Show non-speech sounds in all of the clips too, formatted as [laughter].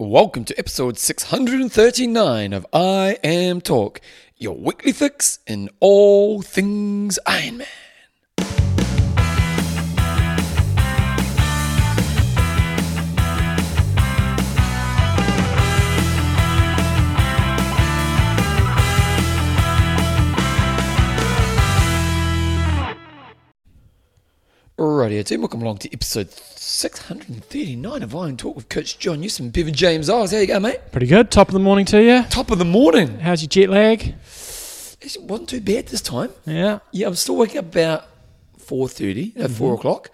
Welcome to episode 639 of Iron Talk, your weekly fix in all things Iron Man. Alrighty, team, welcome along to episode 639 of Iron Talk with Coach John Newsom, Bevan James Oz. How you going, mate? Pretty good. Top of the morning to you. Top of the morning. How's your jet lag? It wasn't too bad this time. Yeah. Yeah, I'm still waking up about four thirty, at Mm-hmm. four o'clock.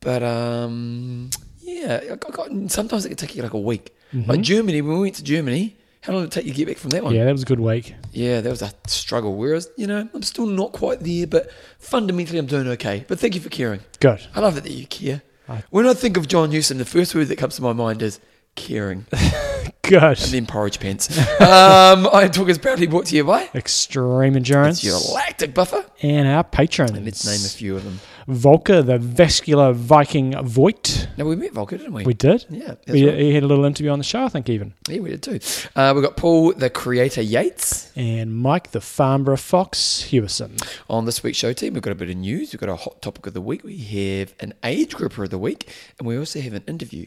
But um, yeah, I got, sometimes it can take you like a week. Like Germany, when we went to Germany, how long did it take you to get back from that one? Yeah, that was a good week. Yeah, that was a struggle. Whereas, you know, I'm still not quite there, but fundamentally I'm doing okay. But thank you for caring. Good. I love it that you care. I- When I think of John Newsom, the first word that comes to my mind is caring. [laughs] Good. and then porridge pants. [laughs] um, Iron Talk is proudly brought to you by Extreme endurance. it's your lactic buffer. and our patrons. And let's name a few of them. Volker, the vascular Viking Voigt. Now we met Volker, didn't we? We did. yeah, We, right. He had a little interview on the show, I think, even. Yeah, we did too. Uh, we've got Paul, the creator Yates, And Mike, the Farnborough Fox Hewison. on this week's show team. We've got a bit of news. We've got a hot topic of the week. We have an age grouper of the week, and we also have an interview.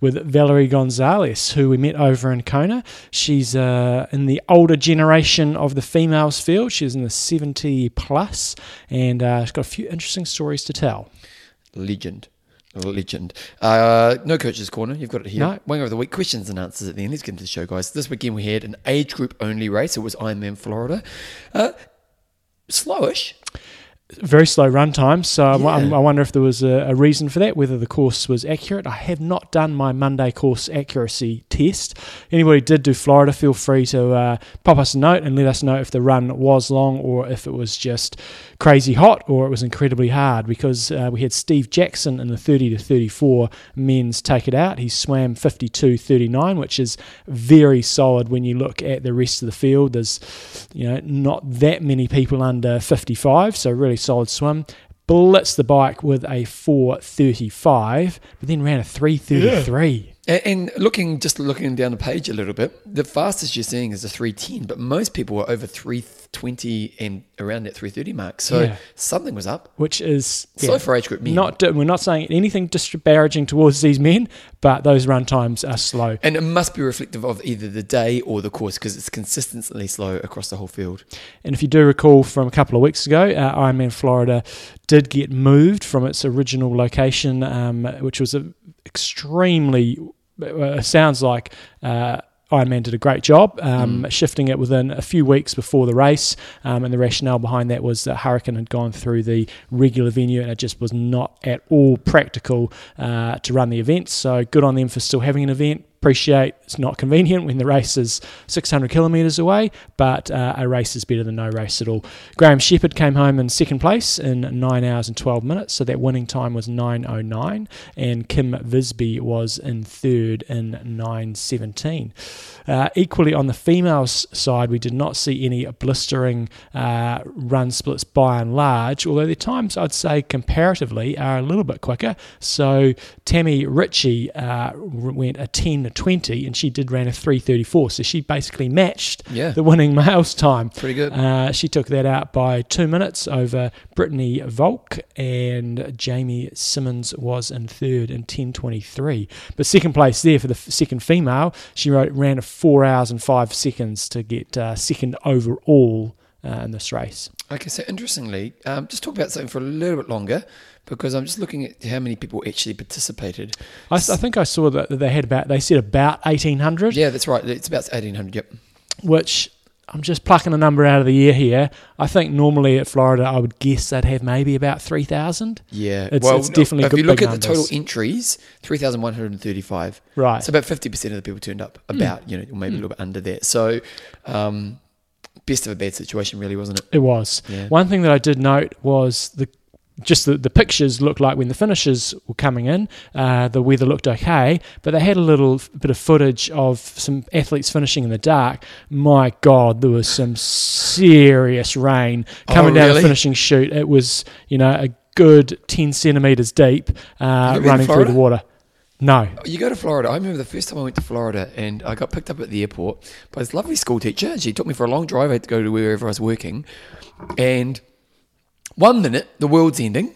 with Valerie Gonzalez, who we met over in Kona. She's uh, in the older generation of the females field. She's in the 70 plus, and uh, she's got a few interesting stories to tell. Legend. Legend. Uh, no coach's corner. You've got it here. No. Winger of the week. Questions and answers at the end. Let's get into the show, guys. This weekend we had an age group only race. It was Ironman Florida. Uh, slowish. Very slow run time, so I- Yeah. I wonder if there was a, a reason for that, whether the course was accurate. I have not done my Monday course accuracy test. Anybody did do Florida, feel free to uh, pop us a note and let us know if the run was long or if it was just crazy hot or it was incredibly hard because uh, we had Steve Jackson in the 30 to 34 men's take it out. He swam 52.39, which is very solid when you look at the rest of the field. There's you know not that many people under 55, so really solid swim. Blitzed the bike with a 435, but then ran a 333. And, and looking, just looking down the page a little bit, the fastest you're seeing is a 310, but most people were over 320 and around that 330 mark. So Yeah. something was up. Which is Slow for age group men. Not we're not saying anything disparaging towards these men, but those run times are slow. And it must be reflective of either the day or the course because it's consistently slow across the whole field. And if you do recall from a couple of weeks ago, uh, Ironman Florida did get moved from its original location, um, which was a extremely uh, sounds like. Uh, Ironman did a great job um, shifting it within a few weeks before the race, um, and the rationale behind that was that Hurricane had gone through the regular venue and it just was not at all practical uh, to run the event. So good on them for still having an event. Appreciate it's not convenient when the race is 600 kilometres away, but uh, a race is better than no race at all. Graham Shepherd came home in second place in 9 hours and 12 minutes, so that winning time was 9.09, and Kim Visby was in third in 9.17. Uh, equally on the females side, we did not see any blistering uh, run splits by and large, although their times I'd say comparatively are a little bit quicker. So Tammy Ritchie uh, went a 10 20 and she did ran a 334, so she basically matched Yeah. the winning [laughs] males time. Pretty good. Uh, she took that out by two minutes over Brittany Volk, and Jamie Simmons was in third in 10.23. But second place there for the f- second female, she wrote, ran a four hours and five seconds to get uh, second overall uh, in this race. Okay, so interestingly, um, just talk about something for a little bit longer because I'm just looking at how many people actually participated. I think I saw that they had about, they said about 1,800, Yeah, that's right. It's about 1800. Yep. which I'm just plucking a number out of the air here. I think normally at Florida, I would guess they'd have maybe about 3,000. Yeah. It's- well, it's definitely if good you look at the total entries, 3,135. Right. So about 50% of the people turned up, about, you know, or maybe a little bit under that. So, um, best of a bad situation, really, wasn't it? It was. Yeah. One thing that I did note was the just the, the pictures looked like when the finishers were coming in, uh, the weather looked okay, but they had a little bit of footage of some athletes finishing in the dark. My God, there was some serious rain coming Oh, down the finishing chute. It was, you know, a good 10 centimetres deep uh, You been in running through the water. No. You go to Florida. I remember the first time I went to Florida and I got picked up at the airport by this lovely school teacher. She took me for a long drive. I had to go to wherever I was working. And one minute, the world's ending.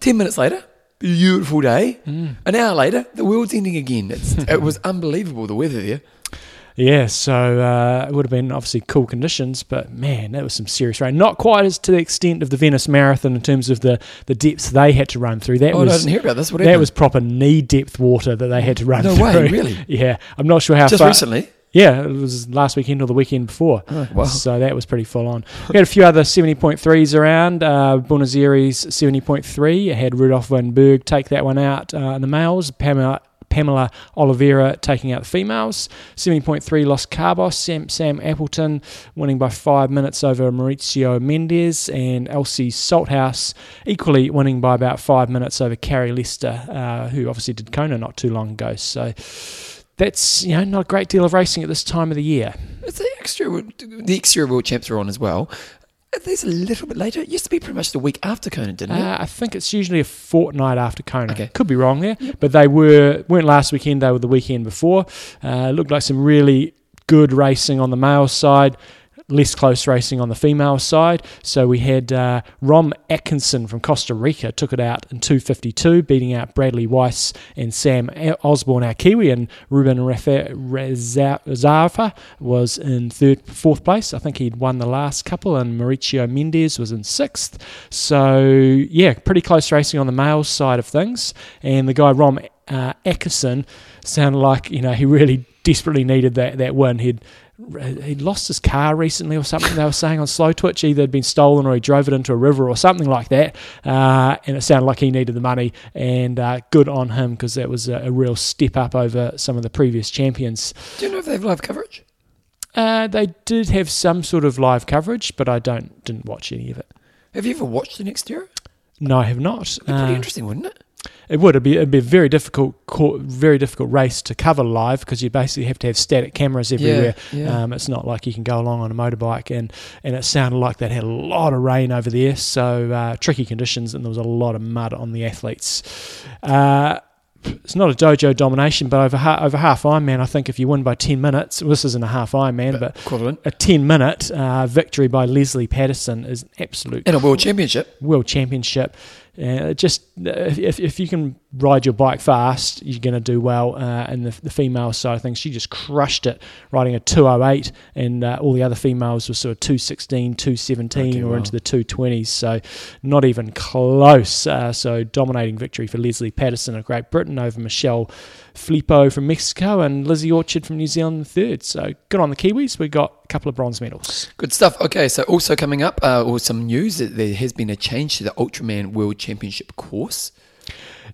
Ten minutes later, beautiful day. An hour later, the world's ending again. It's, [laughs] it was unbelievable, the weather there. Yeah, so uh, it would have been obviously cool conditions, but man, that was some serious rain. Not quite as to the extent of the Venice Marathon in terms of the, the depths they had to run through. That Oh, no, I was didn't hear about this. What that was proper knee depth water that they had to run No through. way, really? [laughs] Yeah, I'm not sure how Just far. recently. Yeah, it was last weekend or the weekend before. Oh, wow. So that was pretty full on. We had a few other 70.3s around. Uh, Buenos Aires 70.3. It had Rudolf van Berg take that one out uh, in the males. Pamela, Pamela Oliveira taking out the females. 70.3 Los Cabos. Sam, Sam Appleton winning by five minutes over Mauricio Mendez. And Ellie Salthouse equally winning by about five minutes over Carrie Lester, uh, who obviously did Kona not too long ago. So that's you know not a great deal of racing at this time of the year. It's the extra. The XTERRA world champs are on as well. There's a little bit later. It used to be pretty much the week after Kona, didn't it? Uh, I think it's usually a fortnight after Kona. Okay. Could be wrong there, but they were weren't last weekend. They were the weekend before. Uh, looked like some really good racing on the male side. Less close racing on the female side. So we had uh, Rom Akerson from Costa Rica took it out in 252, beating out Bradley Weiss and Sam Osborne, our Kiwi, and Ruben Rafa- was in third, fourth place. I think he'd won the last couple, and Mauricio Mendez was in sixth. So yeah, pretty close racing on the male side of things. And the guy Rom uh, Akerson sounded like you know he really [laughs] desperately needed that that win. He'd he'd lost his car recently or something. They were saying on Slowtwitch either had been stolen or he drove it into a river or something like that. Uh, and it sounded like he needed the money. And uh, good on him because that was a, a real step up over some of the previous champions. Do you know if they have live coverage? Uh, they did have some sort of live coverage, but I don't didn't watch any of it. Have you ever watched the next year? No, I have not. It'd be pretty Uh, interesting, wouldn't it? It would. It'd be, it'd be a very difficult, very difficult race to cover live because you basically have to have static cameras everywhere. yeah. Um, it's not like you can go along on a motorbike, and and it sounded like they had a lot of rain over there, so uh, tricky conditions, and there was a lot of mud on the athletes. Uh, it's not a dojo domination, but over ha- over half Ironman, I think if you win by ten minutes, well, this isn't a half Ironman, but Equivalent. a ten minute uh, victory by Lesley Paterson is absolute In a world championship. world championship. Uh, just if, if you can ride your bike fast, you're going to do well. Uh, and the, the female side of things, she just crushed it, riding a 208, and uh, all the other females were sort of 216, 217, Okay, or wow. into the 220s. So not even close. Uh, so dominating victory for Lesley Paterson of Great Britain over Michelle Flipo from Mexico and Lizzie Orchard from New Zealand third. So good on the Kiwis. We got a couple of bronze medals. Good stuff. Okay, so also coming up, uh, or some news that there has been a change to the Ultraman World Championship course.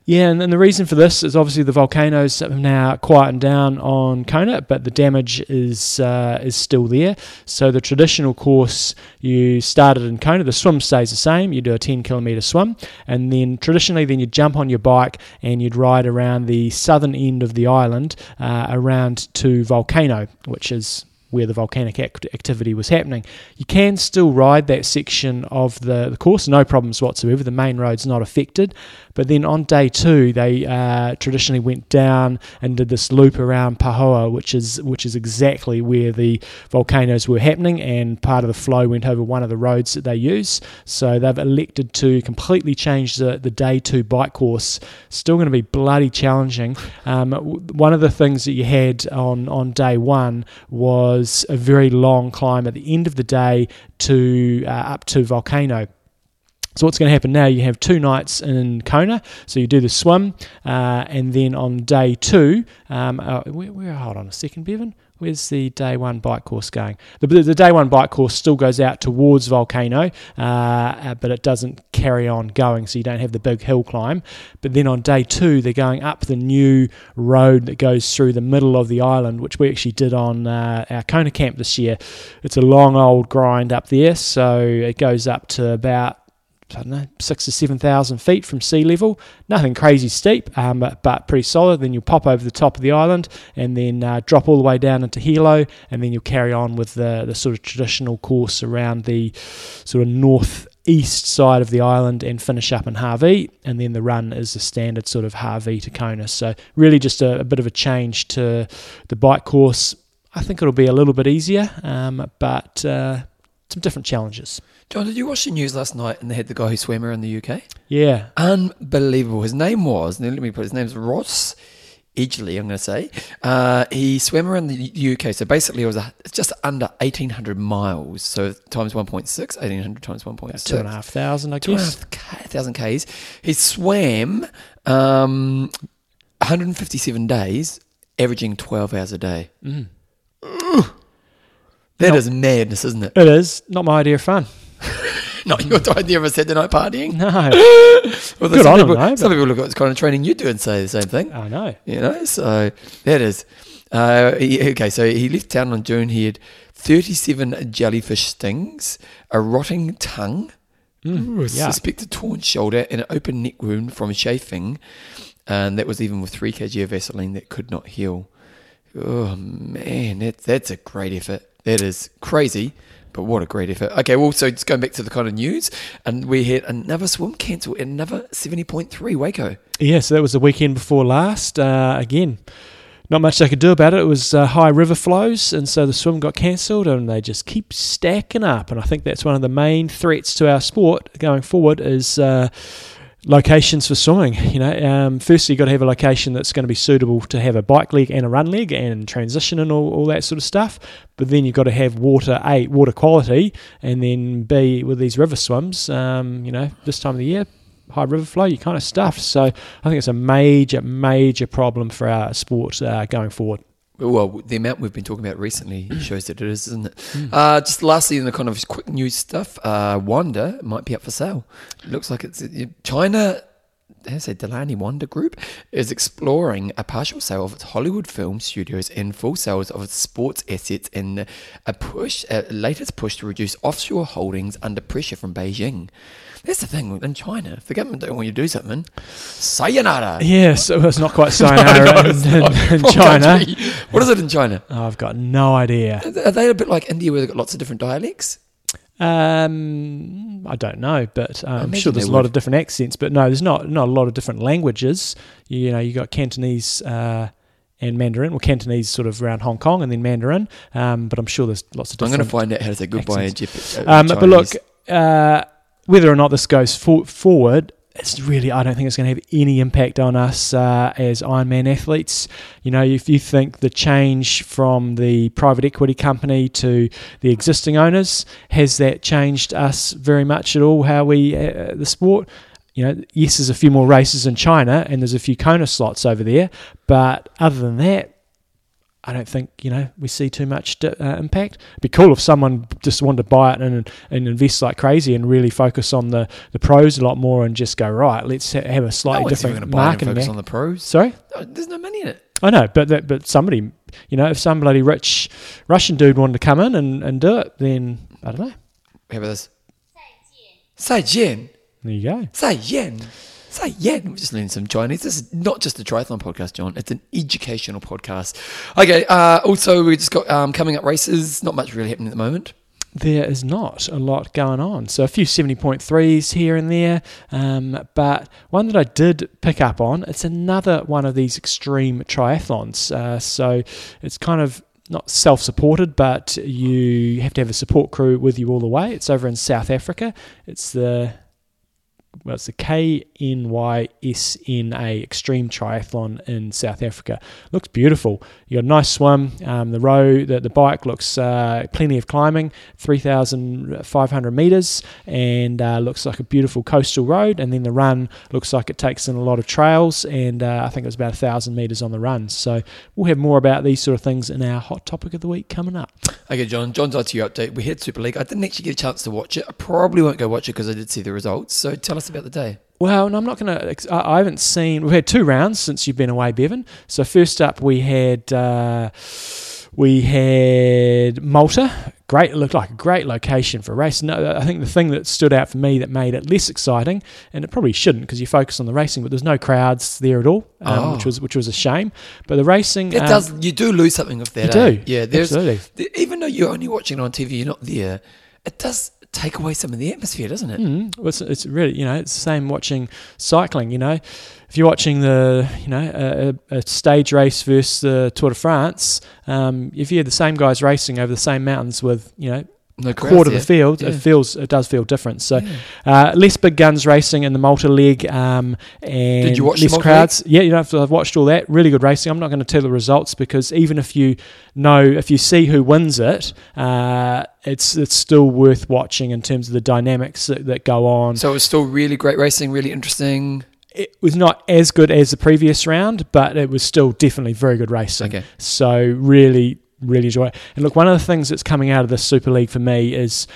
Yeah, and, and the reason for this is obviously the volcanoes have now quietened down on Kona, but the damage is uh, is still there. So the traditional course you started in Kona, the swim stays the same. You do a 10 kilometer swim, and then traditionally then you jump on your bike and you'd ride around the southern end of the island uh, around to Volcano, which is where the volcanic act- activity was happening. You can still ride that section of the, the course, no problems whatsoever. The main road's not affected. But then on day two, they uh, traditionally went down and did this loop around Pahoa, which is which is exactly where the volcanoes were happening, and part of the flow went over one of the roads that they use. So they've elected to completely change the, the day two bike course. Still going to be bloody challenging. Um, one of the things that you had on on day one was a very long climb at the end of the day to uh, up to volcano. So what's going to happen now? You have two nights in Kona. So you do the swim, uh, and then on day two, um, uh, where, where? Hold on a second, Bevan. Where's the day one bike course going? The, the day one bike course still goes out towards Volcano, uh, uh, but it doesn't carry on going, so you don't have the big hill climb. But then on day two, they're going up the new road that goes through the middle of the island, which we actually did on uh, our Kona camp this year. It's a long old grind up there, so it goes up to about I don't know, six to seven thousand feet from sea level. Nothing crazy steep, um, but, but pretty solid. Then you'll pop over the top of the island and then uh, drop all the way down into Hilo, and then you'll carry on with the, the sort of traditional course around the sort of north east side of the island and finish up in Hawi, and then the run is the standard sort of Hawi to Kona. So really just a, a bit of a change to the bike course. I think it'll be a little bit easier, um, but uh, some different challenges. John, did you watch the news last night and they had the guy who swam around the UK? Yeah, Unbelievable. His name was, let me put his name's Ross Edgley, I'm going to say. Uh, he swam around the UK. So basically, it was a, it's just under 1,800 miles. So times 1.6, 1,800 times 1.6. two and a half thousand, I Two guess. half K- thousand Ks. He swam um, 157 days, averaging 12 hours a day. Mm. That is madness, isn't it? It is not my idea of fun. [laughs] Not your [laughs] idea of a Saturday night partying. No, [laughs] Well, Good some on people, though, Some people look at the kind of training you do and say the same thing. I know. You know, so that is. Uh, he, okay, so he left town on June. He had 37 jellyfish stings, a rotting tongue, Mm, a yuck. suspected torn shoulder, and an open neck wound from chafing. And that was even with 3 kg of Vaseline that could not heal. Oh, man, that, that's a great effort. That is crazy, but what a great effort. Okay, well, so just going back to the kind of news, and we had another swim cancelled, another 70.3 Waco. Yeah, so that was the weekend before last. Uh, again, not much they could do about it. It was uh, high river flows, and so the swim got cancelled, and they just keep stacking up. And I think that's one of the main threats to our sport going forward is uh, locations for swimming. You know, um, firstly, you've got to have a location that's going to be suitable to have a bike leg and a run leg and transition and all, all that sort of stuff. But then you've got to have water, A, water quality, and then B, with these river swims, um, you know, this time of the year, high river flow, you're kind of stuffed. So I think it's a major, major problem for our sport uh, going forward. Well, the amount we've been talking about recently shows that it is, isn't it? Uh, just lastly, in the kind of quick news stuff, uh, Wanda might be up for sale. It looks like it's China. Has a Dalian Wanda Group is exploring a partial sale of its Hollywood film studios and full sales of its sports assets in a push, a latest push to reduce offshore holdings under pressure from Beijing. That's the thing in China. If the government don't want you to do something, sayonara. Yeah, so it's not quite [laughs] sayonara No, in, not. in [laughs] China. What is it in China? Oh, I've got no idea. Are they a bit like India where they've got lots of different dialects? Um, I don't know, but uh, I'm sure there's a lot would. of different accents. But no, there's not not a lot of different languages. You, know, you got Cantonese uh, and Mandarin. Well, Cantonese sort of around Hong Kong, and then Mandarin. Um, but I'm sure there's lots of different I'm going to find out how to say goodbye in accents. Jap- uh, Um, but look, uh, whether or not this goes for- forward, it's really I don't think it's going to have any impact on us uh, as Ironman athletes. You know, if you think the change from the private equity company to the existing owners has that changed us very much at all? How we uh, the sport. You know, yes, there's a few more races in China and there's a few Kona slots over there, but other than that, I don't think you know we see too much uh, impact. It'd be cool if someone just wanted to buy it and and invest like crazy and really focus on the, the pros a lot more and just go right. Let's ha- have a slightly no different marketing. Focus on the pros. Sorry, no, there's no money in it. I know, but that, but somebody you know if some bloody rich Russian dude wanted to come in and, and do it, then I don't know. How about this? Say yen. There you go. Say. It's like, yeah, we're just learning some Chinese. This is not just a triathlon podcast, John. It's an educational podcast. Okay. Uh, also, we just got um, coming up races. Not much really happening at the moment there is not a lot going on. So a few 70.3s here and there, um, but one that I did pick up on, it's another one of these extreme triathlons. Uh, so it's kind of not self supported, but you have to have a support crew with you all the way. It's over in South Africa. It's the well, it's the KNYSNA Extreme Triathlon in South Africa. Looks beautiful. You got a nice swim. Um, the row, the, the bike looks uh, plenty of climbing, 3,500 meters, and uh, looks like a beautiful coastal road. And then the run looks like it takes in a lot of trails, and uh, I think it was about a thousand meters on the run. So we'll have more about these sort of things in our hot topic of the week coming up. Okay, John. John's ITU update. We had Super League. I didn't actually get a chance to watch it. I probably won't go watch it because I did see the results. So tell us about the day. Well, no, I'm not going to. I I haven't seen. We've had two rounds since you've been away, Bevan. So first up, we had uh, we had Malta. Great, it looked like a great location for a race. No, I think the thing that stood out for me that made it less exciting, and it probably shouldn't because you focus on the racing, but there's no crowds there at all, um, Oh. which was which was a shame. But the racing, It um, does. You do lose something of that. you eh? do, Yeah. There's absolutely. even though you're only watching it on TV, you're not there. It does take away some of the atmosphere, doesn't it? Mm, well, it's, it's really, you know, it's the same watching cycling. You know, if you're watching the, you know, a, a stage race versus the Tour de France, um, if you had the same guys racing over the same mountains with, you know, No quarter of the field, Yeah. it feels, it does feel different. So, there. uh, less big guns racing in the multi leg, um, and Did you watch the less crowds. Yeah, you know, I've watched all that. Really good racing. I'm not going to tell the results because even if you know, if you see who wins it, uh, it's it's still worth watching in terms of the dynamics that, that go on. So it was still really great racing, really interesting. it was not as good as the previous round, but it was still definitely very good racing. Okay. So really, really enjoy it. And look, one of the things that's coming out of this Super League for me is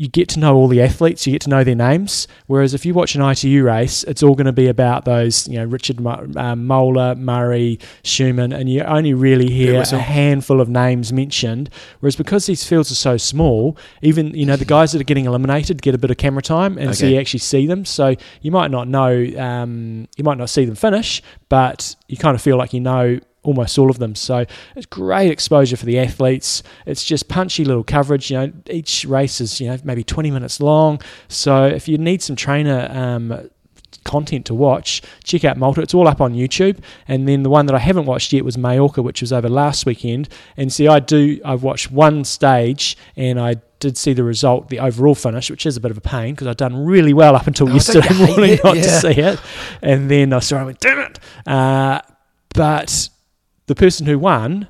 you get to know all the athletes, you get to know their names. Whereas if you watch an ITU race, it's all going to be about those, you know, Richard um, Moeller, Murray, Schoeman, and you only really hear whistle. a handful of names mentioned. Whereas because these fields are so small, even you know the guys that are getting eliminated get a bit of camera time, and so you actually see them. So you might not know, um, you might not see them finish, but you kind of feel like you know almost all of them. So it's great exposure for the athletes. It's just punchy little coverage. You know, each race is you know maybe 20 minutes long. So if you need some trainer um, content to watch, check out Malta. It's all up on YouTube. And then the one that I haven't watched yet was Majorca, which was over last weekend. And see, I do. I've watched one stage, and I did see the result, the overall finish, which is a bit of a pain because I'd done really well up until Oh, yesterday [laughs] morning it? not Yeah. to see it. And then I saw it, I went, damn it. Uh, but the person who won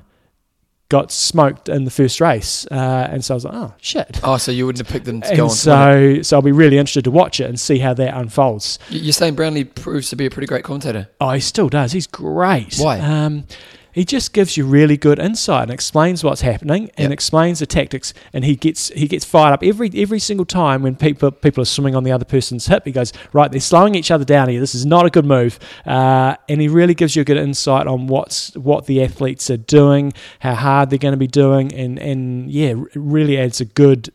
got smoked in the first race. Uh, and so I was like, oh, shit. Oh, so you wouldn't have picked them to go on so, so I'll be really interested to watch it and see how that unfolds. You're saying Brownlee proves to be a pretty great commentator. Oh, he still does. He's great. Why? Um, he just gives you really good insight and explains what's happening and Yep. explains the tactics. And he gets he gets fired up every every single time when people people are swimming on the other person's hip. He goes, right, they're slowing each other down here. This is not a good move. Uh, and he really gives you a good insight on what's what the athletes are doing, how hard they're going to be doing, and and yeah, really adds a good.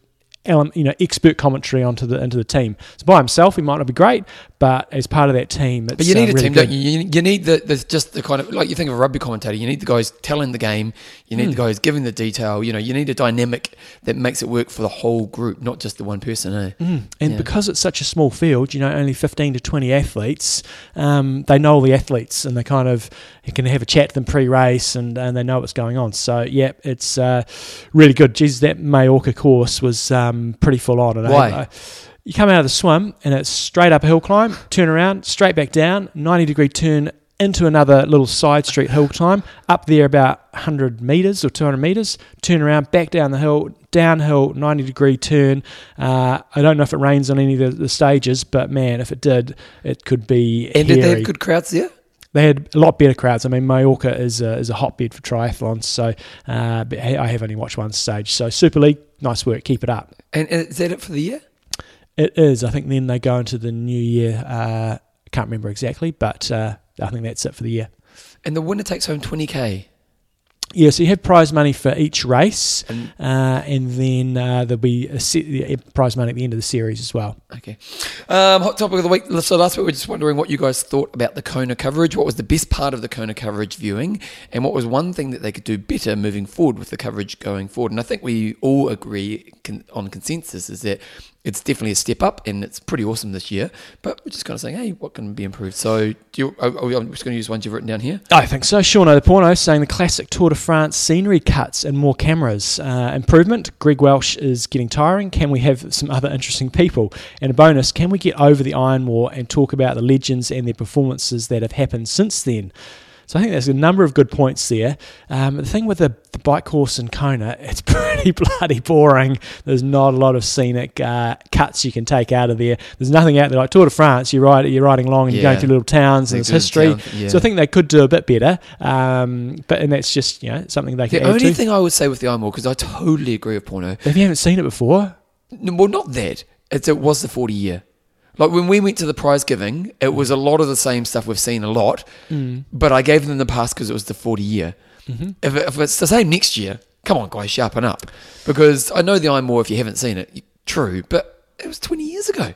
You know, expert commentary onto the into the team. So by himself, he might not be great, but as part of that team, it's But you uh, need a really team, good. don't you? you? You need the, the just the kind of like you think of a rugby commentator. You need the guys telling the game. You need Hmm. the guys giving the detail. You know, you need a dynamic that makes it work for the whole group, not just the one person. Eh? Mm. And Yeah. because it's such a small field, you know, only 15 to 20 athletes, um, they know all the athletes and they kind of can have a chat to them pre race and, and they know what's going on. So, yeah, it's uh, really good. Jesus, that Majorca course was um, pretty full on. Why? I- you come out of the swim and it's straight up a hill climb, turn around, straight back down, 90 degree turn into another little side street hill climb, up there about 100 metres or 200 metres, turn around, back down the hill, downhill, 90 degree turn. Uh, I don't know if it rains on any of the, the stages, but man, if it did, it could be And did they have good crowds there? They had a lot better crowds. I mean, Majorca is a, is a hotbed for triathlons, so uh, but I have only watched one stage. So Super League, nice work, keep it up. And is that it for the year? It is. I think then they go into the new year. Uh, can't remember exactly, but uh, I think that's it for the year. And the winner takes home twenty k. Yeah, so you have prize money for each race, And uh, and then uh, there'll be a se- a prize money at the end of the series as well. okay, um, hot topic of the week. So last week we were just wondering what you guys thought about the Kona coverage. What was the best part of the Kona coverage viewing, and what was one thing that they could do better moving forward with the coverage going forward? And I think we all agree con- on consensus is that it's definitely a step up, and it's pretty awesome this year. But we're just kind of saying, hey, what can be improved? So you? Are, we, I'm just going to use ones you've written down here. I think so. Sean Porno saying the classic Tour de France scenery cuts and more cameras. Uh, improvement. Greg Welch is getting tiring. Can we have some other interesting people? And a bonus, can we get over the Iron War and talk about the legends and their performances that have happened since then? So I think there's a number of good points there. Um, the thing with the, the bike course in Kona, [laughs] it's pretty bloody boring. There's not a lot of scenic uh, cuts you can take out of there. There's nothing out there like Tour de France. You ride, you're riding along and you're going through little towns and there's history. town- yeah. So I think they could do a bit better. Um, but and that's just you know something they The can only thing I would say with the Iron because I totally agree with Porno. if you haven't seen it before, No, well, not that. It's, it was the 40 year. Like when we went to the prize giving, it was a lot of the same stuff we've seen a lot, but I gave them the pass because it was the 40 year. Mm-hmm. If, it- if it's the same next year, come on, guys, sharpen up. Because I know the Iron War if you haven't seen it, true, but it was 20 years ago.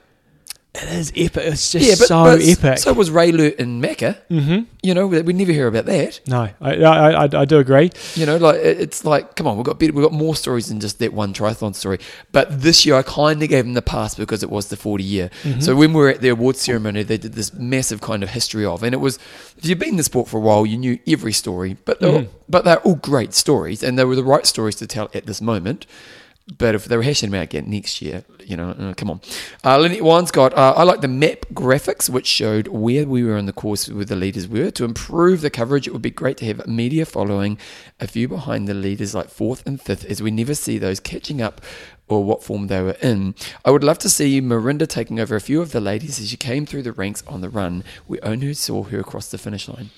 It is epic. It's just so epic. So was Raelert and Macca. mm-hmm. You know, we never hear about that. No, I, I, I, I do agree. You know, like it's like, come on, we've got better, we've got more stories than just that one triathlon story. But this year, I kind of gave them the pass because it was the 40 year. Mm-hmm. So when we were at the awards ceremony, they did this massive kind of history of, and it was if you've been in the sport for a while, you knew every story, but they're all, Mhm. but they're all great stories, and they were the right stories to tell at this moment. But if they were hashing them out again next year, you know, uh, come on. Uh, Lynette Wine's got, uh, I like the map graphics, which showed where we were in the course, where the leaders were. To improve the coverage, it would be great to have media following a few behind the leaders, like fourth and fifth, as we never see those catching up or what form they were in. I would love to see Mirinda taking over a few of the ladies as she came through the ranks on the run. We only saw her across the finish line.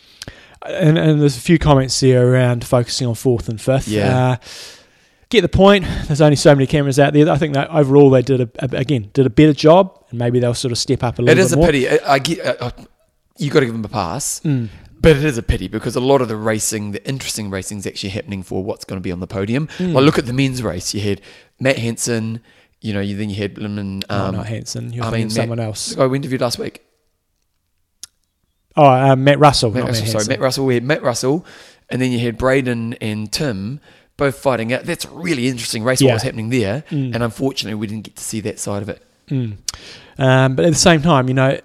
And, and there's a few comments here around focusing on fourth and fifth. Yeah. Uh, get the point. There's only so many cameras out there. I think that overall they did a, a- again did a better job, and maybe they'll sort of step up a little It is a more. pity. I, I get, uh, uh, you got to give them a pass. Mm. But it is a pity because a lot of the racing, the interesting racing, is actually happening for what's going to be on the podium. Mm. Like look at the men's race. You had Matt Hansen. You know, you then you had Lemon. Oh, Um, not Hanson. You're I mean, someone else. we interviewed last week. Oh, uh, Matt Russell. Matt not Russell, Matt sorry, Matt Russell. We had Matt Russell, and then you had Braden and Tim both fighting out. That's a really interesting race. Yeah. What was happening there? Mm. And unfortunately, we didn't get to see that side of it. Mm. Um, but at the same time, you know,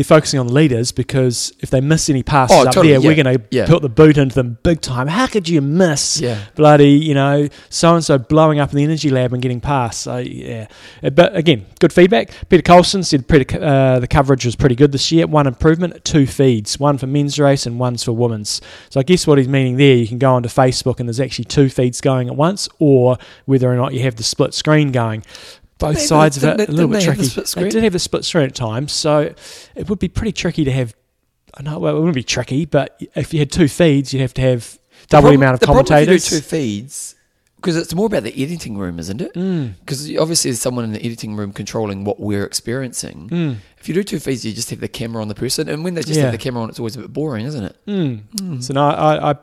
they're focusing on the leaders because if they miss any passes Oh, up totally, there, yeah, we're going to yeah. put the boot into them big time. How could you miss Yeah. bloody, you know, so and so blowing up in the energy lab and getting past? So, yeah. Uh, But again, good feedback. Peter Colson said pretty, uh, the coverage was pretty good this year. One improvement, two feeds, one for men's race and one's for women's. So I guess what he's meaning there, you can go onto Facebook and there's actually two feeds going at once, or whether or not you have the split screen going. Both they- sides of it, a little bit the tricky. split They did have a split screen at times, so it would be pretty tricky to have. I know well, it wouldn't be tricky, but if you had two feeds, you'd have to have double the, problem- amount of the problem commentators. if you do two feeds, because it's more about the editing room, isn't it? Mm, Because obviously, there's someone in the editing room controlling what we're experiencing. mm, If you do two feeds, you just have the camera on the person, and when they just Yeah. have the camera on, it's always a bit boring, isn't it? mm. So no, I, I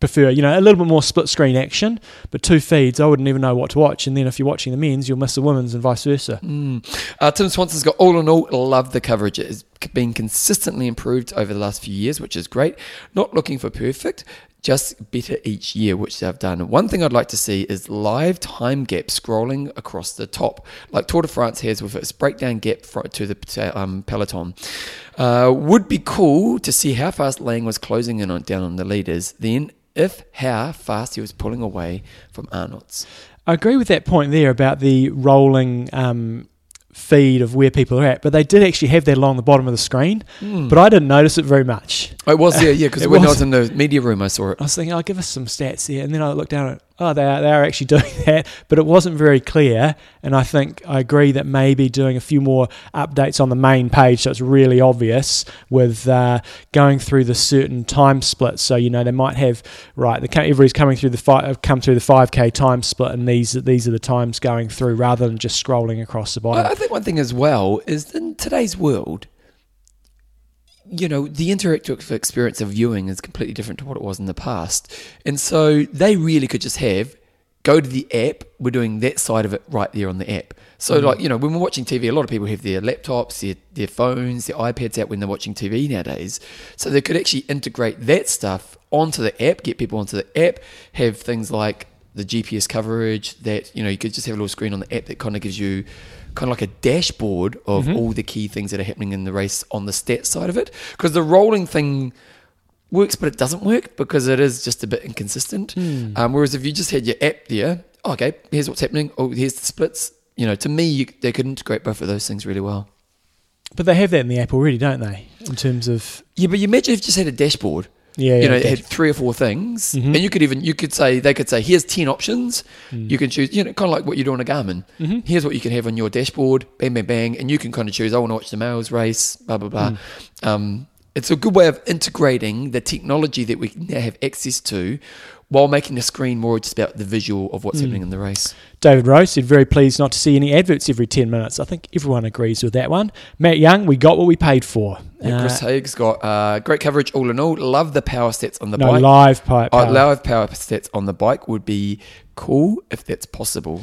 prefer you know a little bit more split screen action, but two feeds, I wouldn't even know what to watch. And then if you're watching the men's, you'll miss the women's, and vice versa. Mm. Uh, Tim Swanson's got all in all, love the coverage. It has been consistently improved over the last few years, which is great. Not looking for perfect, just better each year, which they've done. One thing I'd like to see is live time gap scrolling across the top, like Tour de France has with its breakdown gap to the um, peloton. Uh, would be cool to see how fast Lange was closing in on down on the leaders. Then, if how fast he was pulling away from Aernouts. I agree with that point there about the rolling. Um, feed of where people are at but they did actually have that along the bottom of the screen Mm. but i didn't notice it very much Oh, it was, yeah, yeah, [laughs] because when I was. was in the media room, I saw it. I was thinking, I'll give us some stats here. And then I looked down at, oh, they are, they are actually [laughs] doing that. But it wasn't very clear. And I think I agree that maybe doing a few more updates on the main page so it's really obvious with uh, going through the certain time splits. So, you know, they might have, right, the, everybody's coming through the five, come through the 5K time split and these, these are the times going through rather than just scrolling across the bottom. I think one thing as well is in today's world, you know, the interactive experience of viewing is completely different to what it was in the past. And so they really could just have go to the app, we're doing that side of it right there on the app. So, mm. like, you know, when we're watching TV, a lot of people have their laptops, their, their phones, their iPads out when they're watching TV nowadays. So they could actually integrate that stuff onto the app, get people onto the app, have things like the GPS coverage that, you know, you could just have a little screen on the app that kind of gives you kind of like a dashboard of all the key things that are happening in the race on the stats side of it. Because the rolling thing works, but it doesn't work because it is just a bit inconsistent. Um, whereas if you just had your app there, oh, okay, here's what's happening. Oh, here's the splits. You know, to me, you, they could integrate both of those things really well. but they have that in the app already, don't they? In terms of, Yeah, but you imagine if you just had a dashboard. Yeah, you yeah, know, it had three or four things, Mhm. and you could even you could say they could say here's ten options. Mm. You can choose, you know, kind of like what you do on a Garmin. Mhm. Here's what you can have on your dashboard, bang, bang, bang, and you can kind of choose. I want to watch the males race, blah blah blah. Mm. Um, it's a good way of integrating the technology that we now have access to, while making the screen more just about the visual of what's Mm. happening in the race. David Rose said, very pleased not to see any adverts every 10 minutes. I think everyone agrees with that one. Matt Young, we got what we paid for. Yeah, Chris Uh, Haig's got uh, great coverage all in all. Love the power stats on the no, bike. live pipe. Oh, live power stats on the bike would be cool if that's possible.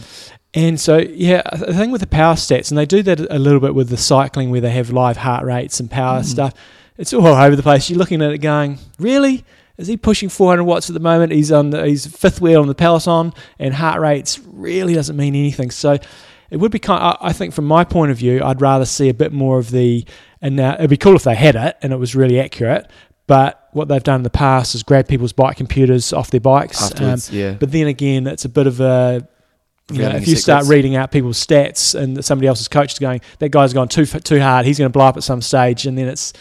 And so, yeah, the thing with the power stats, and they do that a little bit with the cycling where they have live heart rates and power Mm. stuff. It's all over the place. You're looking at it going, really? Is he pushing 400 watts at the moment? He's on the, he's fifth wheel on the Peloton, and heart rates really doesn't mean anything. So it would be kind. I I think from my point of view, I'd rather see a bit more of the. And now it'd be cool if they had it and it was really accurate. But what they've done in the past is grab people's bike computers off their bikes. um, yeah. but then again, it's a bit of a you know, if you start reading out people's stats and somebody else's coach is going, that guy's gone too too hard, he's going to blow up at some stage, and then it's,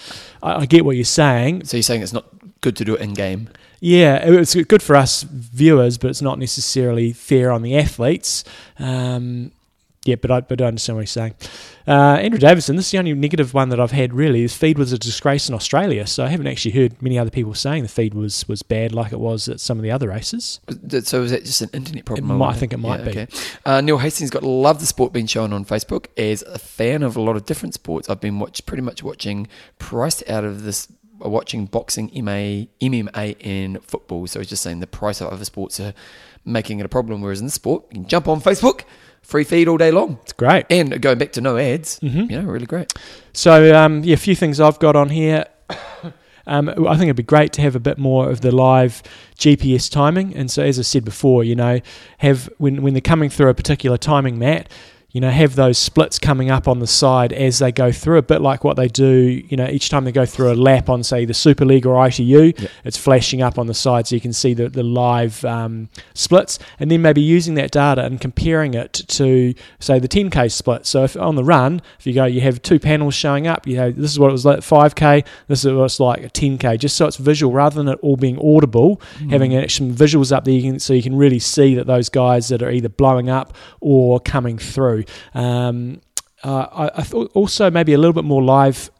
I, I get what you're saying. So you're saying it's not good to do it in game? Yeah, it's good for us viewers, but it's not necessarily fair on the athletes. Um, yeah, but I, but I understand what you're saying. Uh, Andrew Davison, this is the only negative one that I've had really. His feed was a disgrace in Australia, so I haven't actually heard many other people saying the feed was, was bad like it was at some of the other races. So is that just an internet problem? I might- I think it might be. Uh, Neil Hastings got love the sport being shown on Facebook. As a fan of a lot of different sports, I've been watch, pretty much watching priced out of this. Uh, Watching boxing, MA, MMA, and football. So he's just saying the price of other sports are making it a problem. Whereas in this sport, you can jump on Facebook, free feed all day long, It's great. and going back to no ads. Mhm. You know, really great. So um, yeah, a few things I've got on here. [coughs] Um, I think it'd be great to have a bit more of the live GPS timing, and so as I said before, you know, have when when they're coming through a particular timing mat, you know, have those splits coming up on the side as they go through, a bit like what they do, you know, each time they go through a lap on, say, the Super League or ITU, Yep. it's flashing up on the side so you can see the, the live um, splits, and then maybe using that data and comparing it to, say, the 10K split. So if on the run, if you go, you have two panels showing up, you know, this is what it was like at 5K, this is what it's like at 10K, just so it's visual rather than it all being audible, having uh, some visuals up there you can, so you can really see that those guys that are either blowing up or coming through. Um, uh, I, I thought also maybe a little bit more live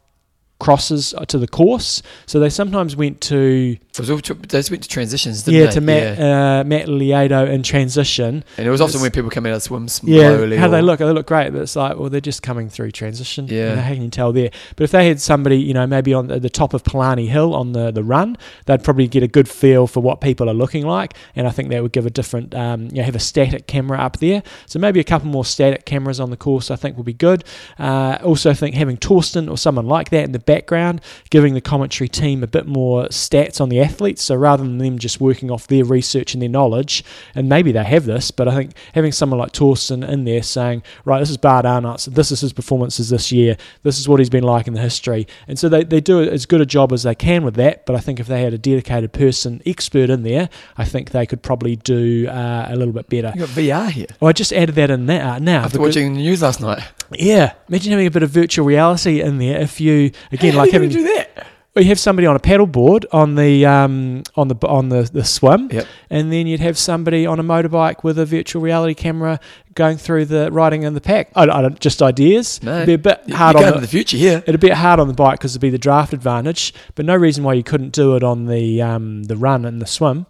crosses to the course. So they sometimes went to It was all tr- they went to transitions, didn't yeah they? to Matt uh, Matt Lieto in transition. and it was often it's- when people come out of swim slowly. Yeah, how they look, they look great, but it's like, well, they're just coming through transition. You Yeah. know, how can you tell there? But if they had somebody, you know, maybe on the, the top of Palani Hill on the, the run, they'd probably get a good feel for what people are looking like, and I think that would give a different, um, you know, have a static camera up there. So maybe a couple more static cameras on the course, I think, would be good. Uh, also, I think having Torsten or someone like that in the background, giving the commentary team a bit more stats on the athletes. So rather than them just working off their research and their knowledge, and maybe they have this, but I think having someone like Torsten in there saying, right, this is Bart Aernouts, this is his performances this year, this is what he's been like in the history. And so they, they do as good a job as they can with that, but I think if they had a dedicated person, expert in there, I think they could probably do uh, a little bit better. You got VR here. Oh, I just added that in now. now After watching the news last night. yeah, imagine having a bit of virtual reality in there. If you again How like having do that? well, you have somebody on a paddle board on the um, on the on the, the swim, Yep. and then you'd have somebody on a motorbike with a virtual reality camera going through the riding in the pack. I, I don't just ideas. No. It'd be a bit hard on the, the future here. It'd be hard on the bike because it'd be the draft advantage, but no reason why you couldn't do it on the um, the run and the swim.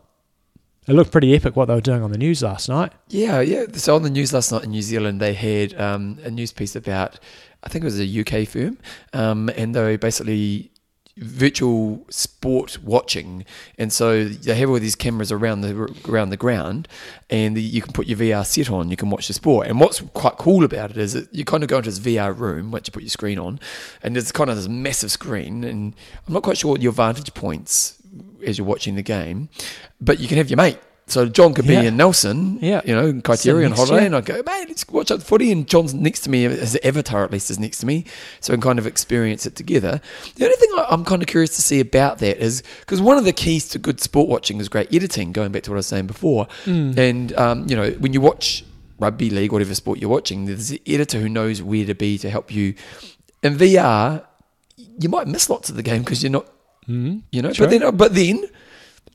It looked pretty epic what they were doing on the news last night. Yeah, yeah. So on the news last night in New Zealand, they had um, a news piece about, I think it was a UK firm, um, and they basically virtual sport watching, and so they have all these cameras around the around the ground, and you can put your VR set on, you can watch the sport. And what's quite cool about it is that you kind of go into this VR room once you put your screen on, and there's kind of this massive screen, and I'm not quite sure what your vantage points as you're watching the game, but you can have your mate. So John could be Yeah. in Nelson, Yeah. you know, in Criteria and next holiday, you. and I go, mate, let's watch out the footy. And John's next to me, his avatar at least is next to me, so we can kind of experience it together. The only thing I'm kind of curious to see about that is because one of the keys to good sport watching is great editing. Going back to what I was saying before, Mm. and um, you know, when you watch rugby league, whatever sport you're watching, there's an editor who knows where to be to help you. In VR, you might miss lots of the game because you're not, Mm, you know. Sure. But then, but then.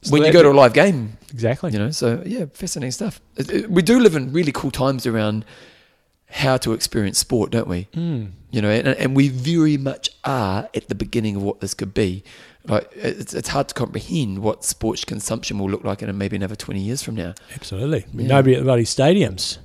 So When you go to a live game, exactly. you know so yeah fascinating stuff It- it- we do live in really cool times around how to experience sport don't we Mm. you know and, and we very much are at the beginning of what this could be like it's, it's hard to comprehend what sports consumption will look like in maybe another 20 years from now Absolutely. Yeah. Nobody at the bloody stadiums.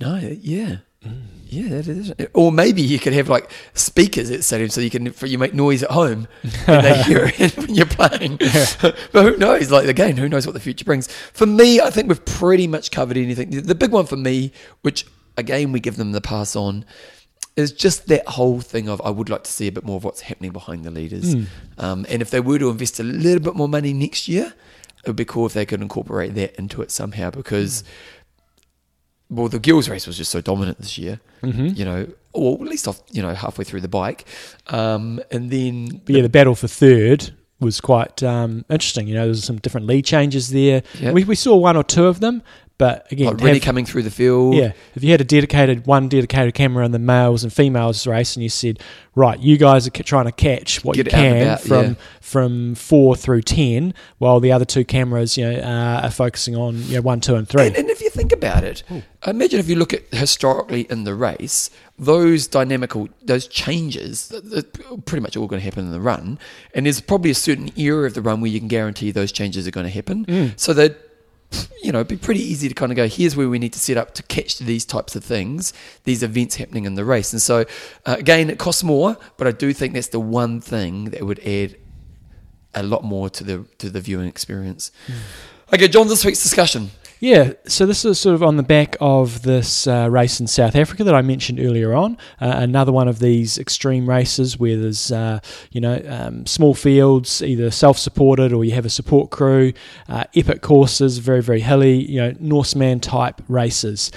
no yeah Mm. Yeah, that is. Or maybe you could have like speakers at stadium so you can you make noise at home and they [laughs] hear it when you're playing. [laughs] but who knows? Like again, who knows what the future brings? For me, I think we've pretty much covered anything. The- big one for me, which again we give them the pass on, is just that whole thing of I would like to see a bit more of what's happening behind the leaders. Hmm. Um, and if they were to invest a little bit more money next year, it would be cool if they could incorporate that into it somehow because hmm. Well, the Gills race was just so dominant this year. Mm-hmm. You know, or at least off, you know, halfway through the bike, um, and then But yeah, the battle for third was quite um, interesting. You know, there was some different lead changes there. Yep. We, we saw one or two of them, but again, like Rennie have- coming through the field. Yeah, if you had a dedicated one dedicated camera in the males and females race, and you said, right, you guys are trying to catch what Get you it out and can about, from yeah. from four through ten, while the other two cameras, you know, uh, are focusing on you know one, two, and three. And, and if you think about it, imagine if you look at historically in the race, those dynamical, those changes, pretty much all going to happen in the run. And there's probably a certain era of the run where you can guarantee those changes are going to happen. Mm. So that, you know, it'd be pretty easy to kind of go, here's where we need to set up to catch these types of things, these events happening in the race. And so, uh, again, it costs more, but I do think that's the one thing that would add a lot more to the to the viewing experience. Okay, John, this week's discussion. Yeah, so this is sort of on the back of this uh, race in South Africa that I mentioned earlier on. Uh, another one of these extreme races where there's, uh, you know, um, small fields, either self-supported or you have a support crew, uh, epic courses, very very hilly, you know, Norseman type races.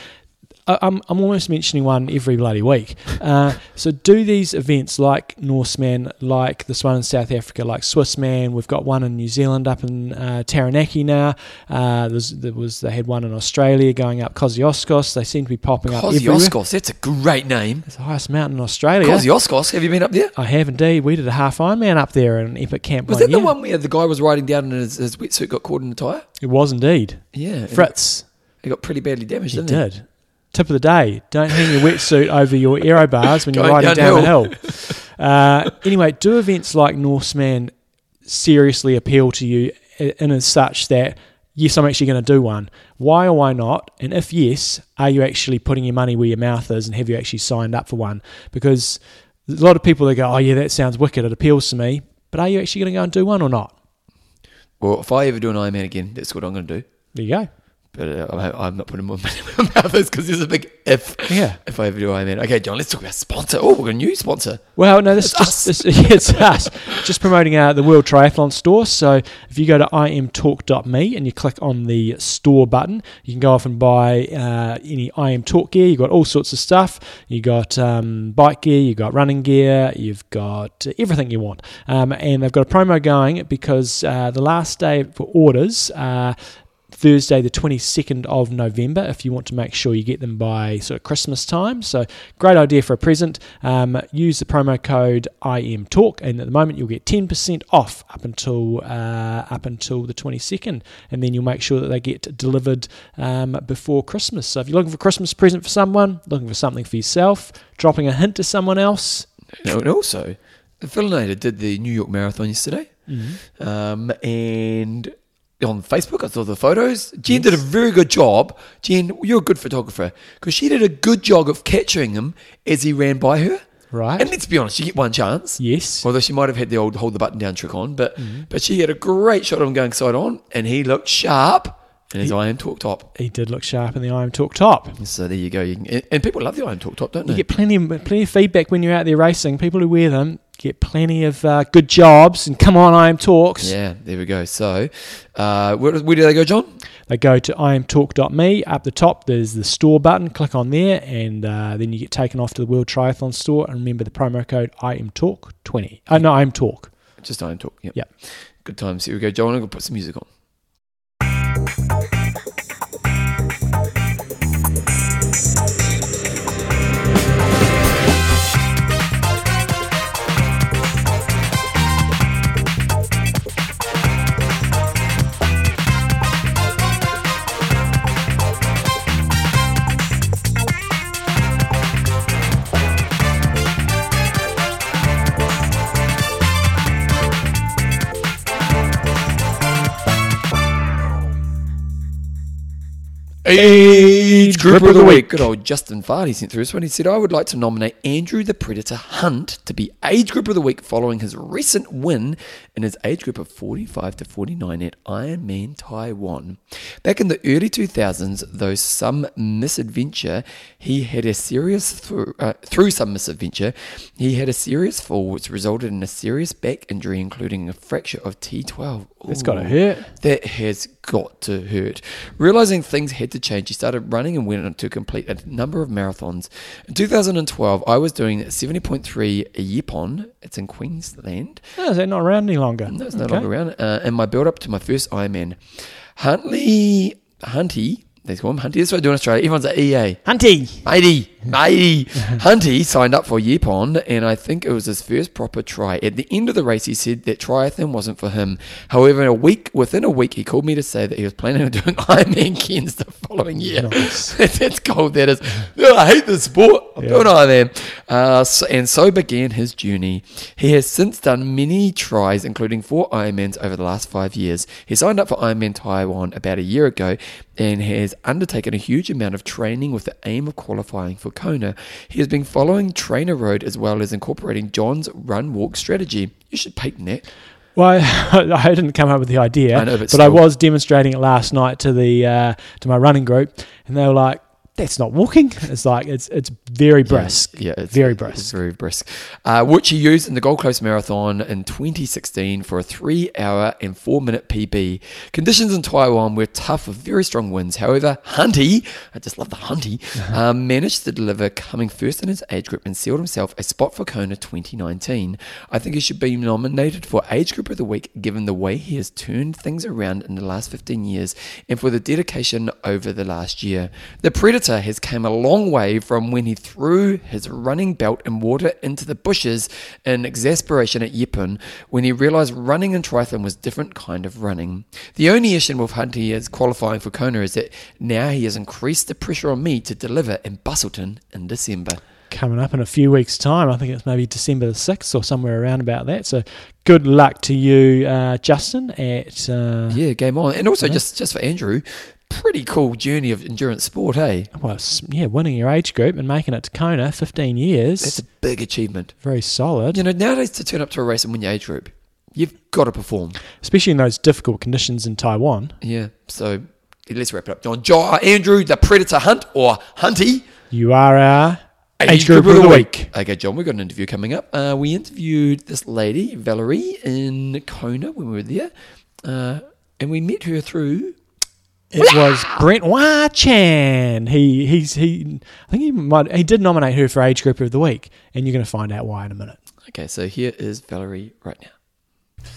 I- I'm, I'm almost mentioning one every bloody week. Uh, so do these events like Norseman, like this one in South Africa, like Swissman. We've got one in New Zealand up in uh, Taranaki now. Uh, there was they had one in Australia going up Kosciuszkos. They seem to be popping up. Kosciuszkos, that's a great name. It's the highest mountain in Australia. Kosciuszkos, have you been up there? I have indeed. We did a half Ironman up there in an epic camp Was that the one where the guy was riding down and his, his wetsuit got caught in the tyre? It was indeed. Yeah. Fritz. He got pretty badly damaged, He didn't did. Tip of the day: don't hang your wetsuit over your aero bars when you're Going riding down a downhill. hill. [laughs] Uh, anyway, do events like Norseman seriously appeal to you i- in as such that yes, I'm actually going to do one. Why or why not? And if yes, are you actually putting your money where your mouth is, and have you actually signed up for one? Because a lot of people that go, "Oh yeah, that sounds wicked. It appeals to me." But are you actually going to go and do one or not? Well, if I ever do an Ironman again, that's what I'm going to do. There you go. But uh, I'm not putting more money in my mouth because there's a big if. Yeah. If I ever do I mean, Okay, John, let's talk about sponsor. Oh, we've got a new sponsor. Well, no, this is It's just this, [laughs] yeah, it's us. Just promoting uh, the World Triathlon Store. So if you go to imtalk.me and you click on the store button, you can go off and buy uh, any IM Talk gear. You've got all sorts of stuff. You've got um, bike gear, you've got running gear, you've got everything you want. Um, and they've got a promo going because uh, the last day for orders. Thursday, the 22nd of November, if you want to make sure you get them by sort of Christmas time. So, great idea for a present. Um, use the promo code IMTalk, and at the moment you'll get 10% off up until uh, up until the 22nd, and then you'll make sure that they get delivered um, before Christmas. So, if you're looking for a Christmas present for someone, looking for something for yourself, dropping a hint to someone else, No, and also, the Philinator did the New York Marathon yesterday. Um, and on Facebook, I saw the photos. Jen did a very good job. Jen, you're a good photographer because she did a good job of capturing him as he ran by her. right? And let's be honest, you get one chance. yes. Although she might have had the old hold the button down trick on, but Mm-hmm. but she had a great shot of him going side on, and he looked sharp in his Iron Talk top. He did look sharp in the IM Talk top. So there you go. You can, and- and people love the Iron Talk top, don't You they? You get plenty of plenty of feedback when you're out there racing. People who wear them get plenty of uh, good jobs. And come on, IM Talks. yeah, there we go. So uh, where, where do they go, John? They go to imtalk.me. Up the top, there's the store button. Click on there, and uh, then you get taken off to the World Triathlon Store. And remember the promo code IMTalk20. Oh, no, IMTalk. Just Iron Talk. Yep. Good times. Here we go, John. I'm gonna put some music on. Group of the Week. Good old Justin Fardy sent through this one. He said, I would like to nominate Andrew the Predator Hunt to be Age Group of the Week following his recent win in his age group of 45 to 49 at Ironman Taiwan. Back in the early 2000s, though some misadventure, he had a serious, through, uh, through some misadventure, he had a serious fall which resulted in a serious back injury, including a fracture of T12. It's got to hurt. That has got to hurt. Realizing things had to change, he started running and went on to complete a number of marathons. In 2012, I was doing 70.3 Yeppoon. It's in Queensland. Oh, is that not around any longer? No, it's no Okay. longer around. Uh, and my build up to my first Ironman. Huntley, Hunty, they call him Hunty. That's what I do in Australia. Everyone's at EA. Hunty. Matey, [laughs] matey. Hunty signed up for Yeppoon, and I think it was his first proper try. At the end of the race, he said that triathlon wasn't for him. However, in a week within a week, he called me to say that he was planning on doing [laughs] Ironman Cairns the following year. Nice. [laughs] That's cold. That is. "Oh, I hate this sport. I'm Yeah. doing Ironman. Uh, so, and so began his journey. He has since done many tries, including four Ironmans over the last five years. He signed up for Ironman Taiwan about a year ago and has undertaken a huge amount of training with the aim of qualifying for Kona. He has been following TrainerRoad as well as incorporating John's run walk strategy. You should patent that. Well, [laughs] I didn't come up with the idea, I know, but but I was demonstrating it last night to the uh, to my running group, and they were like, "That's not walking." [laughs] It's like it's it's very brisk, Yeah, it's very It's brisk. very brisk. Uh, which he used in the Gold Coast Marathon in 2016 for a three hour and four minute PB. Conditions in Taiwan were tough with very strong winds. However, Hunty, I just love the Hunty, um, managed to deliver coming first in his age group and sealed himself a spot for Kona 2019. I think he should be nominated for Age Group of the Week given the way he has turned things around in the last 15 years and for the dedication over the last year. The Predator has come a long way from when he threw his running belt and water into the bushes in exasperation at Yeppoon when he realized running in triathlon was different kind of running. The only issue with Hunty is qualifying for Kona is that now he has increased the pressure on me to deliver in Busselton in December. Coming up in a few weeks' time, I think it's maybe December the sixth or somewhere around about that. So, good luck to you, uh, Justin. At uh, Yeah, game on. And also just just for Andrew, pretty cool journey of endurance sport, hey? well, yeah, winning your age group and making it to Kona, fifteen years, That's a big achievement. very solid. You know, nowadays to turn up to a race and win your age group, you've got to perform. especially in those difficult conditions in Taiwan. Yeah. So let's wrap it up. John, jo- uh, Andrew, the Predator Hunt or Hunty. You are our age group of the week. Okay, John, we've got an interview coming up. Uh, we interviewed this lady, Valerie, in Kona when we were there. Uh, and we met her through. It was Brent Chan. He he's he. I think he might. He did nominate her for age group of the week, and you're going to find out why in a minute. Okay, so here is Valerie right now.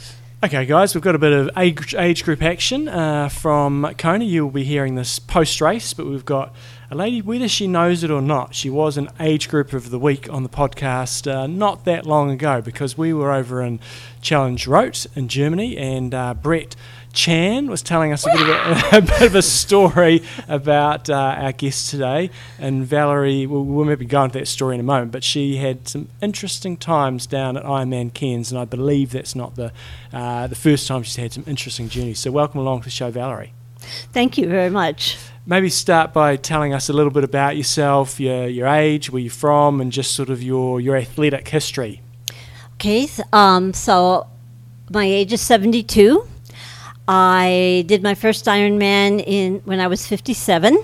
Okay, guys, we've got a bit of age, age group action uh, from Kona. You'll be hearing this post race, but we've got a lady, whether she knows it or not, she was an age group of the week on the podcast uh, not that long ago because we were over in Challenge Roth in Germany, and uh, Brent Chan was telling us a bit of a, [laughs] a bit of a story about uh, our guest today. And Valerie, we'll, we'll maybe go into that story in a moment, but she had some interesting times down at Ironman Cairns, and I believe that's not the uh, the first time she's had some interesting journeys. So welcome along to the show, Valerie. Thank you very much. Maybe start by telling us a little bit about yourself, your your age, where you're from, and just sort of your your athletic history. Okay, um, so my age is 72. I did my first Ironman in when I was 57.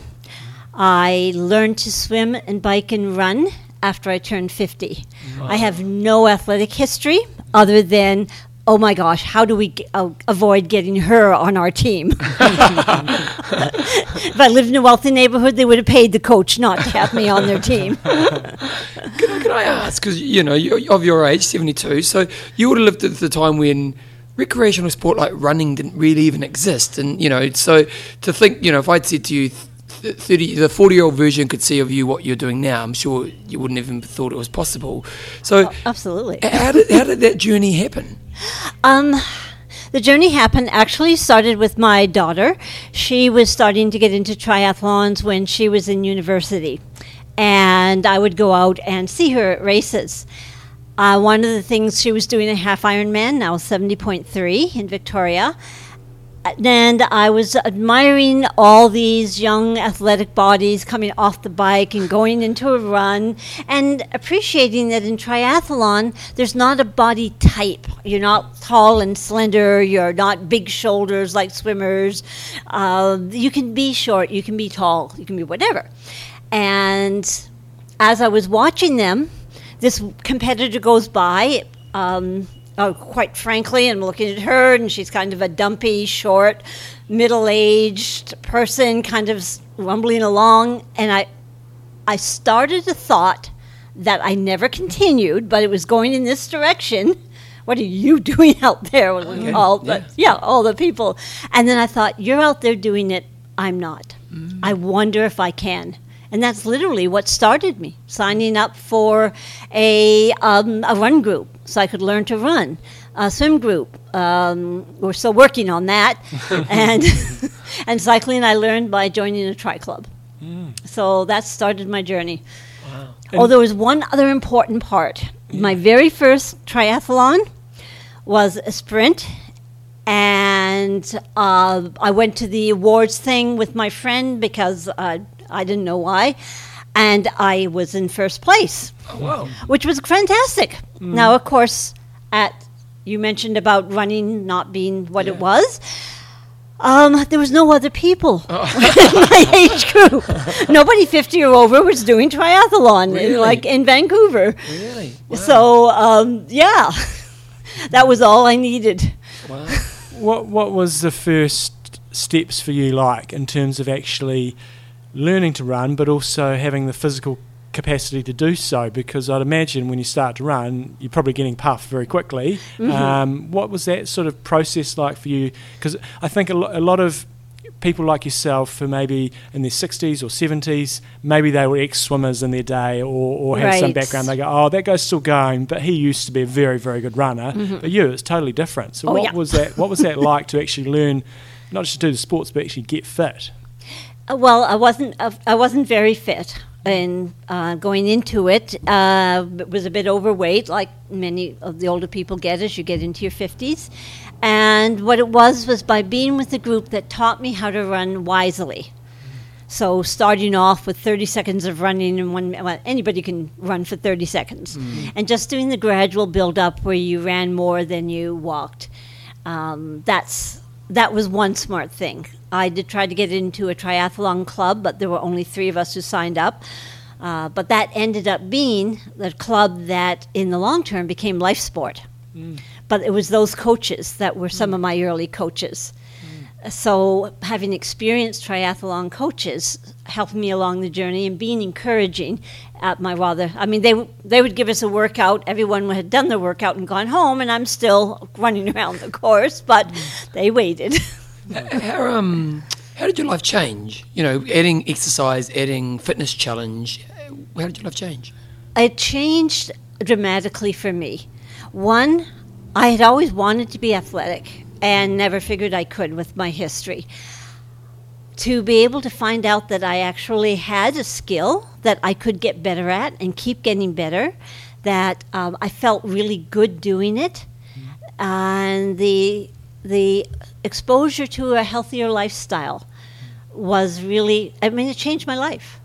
I learned to swim and bike and run after I turned 50. I have no athletic history other than oh my gosh, how do we g- uh, avoid getting her on our team? [laughs] if I lived in a wealthy neighborhood, they would have paid the coach not to have me on their team. Can I, can I ask? Because you know, you're of your age, seventy-two, so you would have lived at the time when recreational sport like running didn't really even exist, and you know, so to think, you know, if I'd said to you. 30 the 40 year old version could see of you what you're doing now i'm sure you wouldn't even thought it was possible so Absolutely. how did how did that journey happen Um, the journey happened actually started with my daughter. She was starting to get into triathlons when she was in university, and I would go out and see her at races. Uh, one of the things she was doing a half Ironman, now seventy point three in Victoria, and I was admiring all these young athletic bodies coming off the bike and going into a run and appreciating that in triathlon there's not a body type. You're not tall and slender, you're not big shoulders like swimmers. Uh, you can be short, you can be tall, you can be whatever. And as I was watching them, this competitor goes by. Um, oh, quite frankly, I'm looking at her, and she's kind of a dumpy, short, middle-aged person, kind of rumbling along. And I, I started a thought that I never continued, but it was going in this direction. What are you [laughs] doing out there with Okay, all the yeah. yeah, all the people? And then I thought, you're out there doing it. I'm not. I wonder if I can. And that's literally what started me signing up for a, um, a run group so I could learn to run. A swim group. Um, we're still working on that. [laughs] and, [laughs] and cycling I learned by joining a tri club. So that started my journey. Oh, there was one other important part. My very first triathlon was a sprint, and uh, I went to the awards thing with my friend because uh, I didn't know why, and I was in first place, Oh, wow. which was fantastic. Now, of course, at you mentioned about running not being what it was. Um, there was no other people [laughs] in my age group. Nobody 50 or over was doing triathlon, in, like in Vancouver. Really? Wow. So, um, yeah, [laughs] that was all I needed. wow. What What was the first steps for you like in terms of actually learning to run, but also having the physical capacity to do so? Because I'd imagine when you start to run, you're probably getting puffed very quickly. Um, what was that sort of process like for you? Because I think a, lo- a lot of people like yourself who maybe in their 60s or 70s, maybe they were ex-swimmers in their day or, or had some background. They go, oh, that guy's still going, but he used to be a very, very good runner. But you, it's totally different. So Oh, what yeah. was that? What was that [laughs] like to actually learn, not just to do the sports, but actually get fit? Uh, Well, I wasn't. Uh, I wasn't very fit, and uh, going into it, uh, was a bit overweight, like many of the older people get as you get into your fifties. And what it was was by being with a group that taught me how to run wisely. So starting off with 30 seconds of running and one well, anybody can run for 30 seconds, and just doing the gradual build up where you ran more than you walked. Um, that's that was one smart thing. I did try to get into a triathlon club, but there were only three of us who signed up. Uh, but that ended up being the club that, in the long term, became LifeSport. But it was those coaches that were some of my early coaches. So having experienced triathlon coaches helped me along the journey and being encouraging at my rather I mean they they would give us a workout everyone had done their workout and gone home and I'm still running [laughs] around the course but they waited [laughs] How um how did your life change? You know, adding exercise, adding fitness challenge. How did your life change? it changed dramatically for me. One, I had always wanted to be athletic and never figured I could with my history. To be able to find out that I actually had a skill that I could get better at and keep getting better, that um, I felt really good doing it, and the the exposure to a healthier lifestyle was really I mean it changed my life.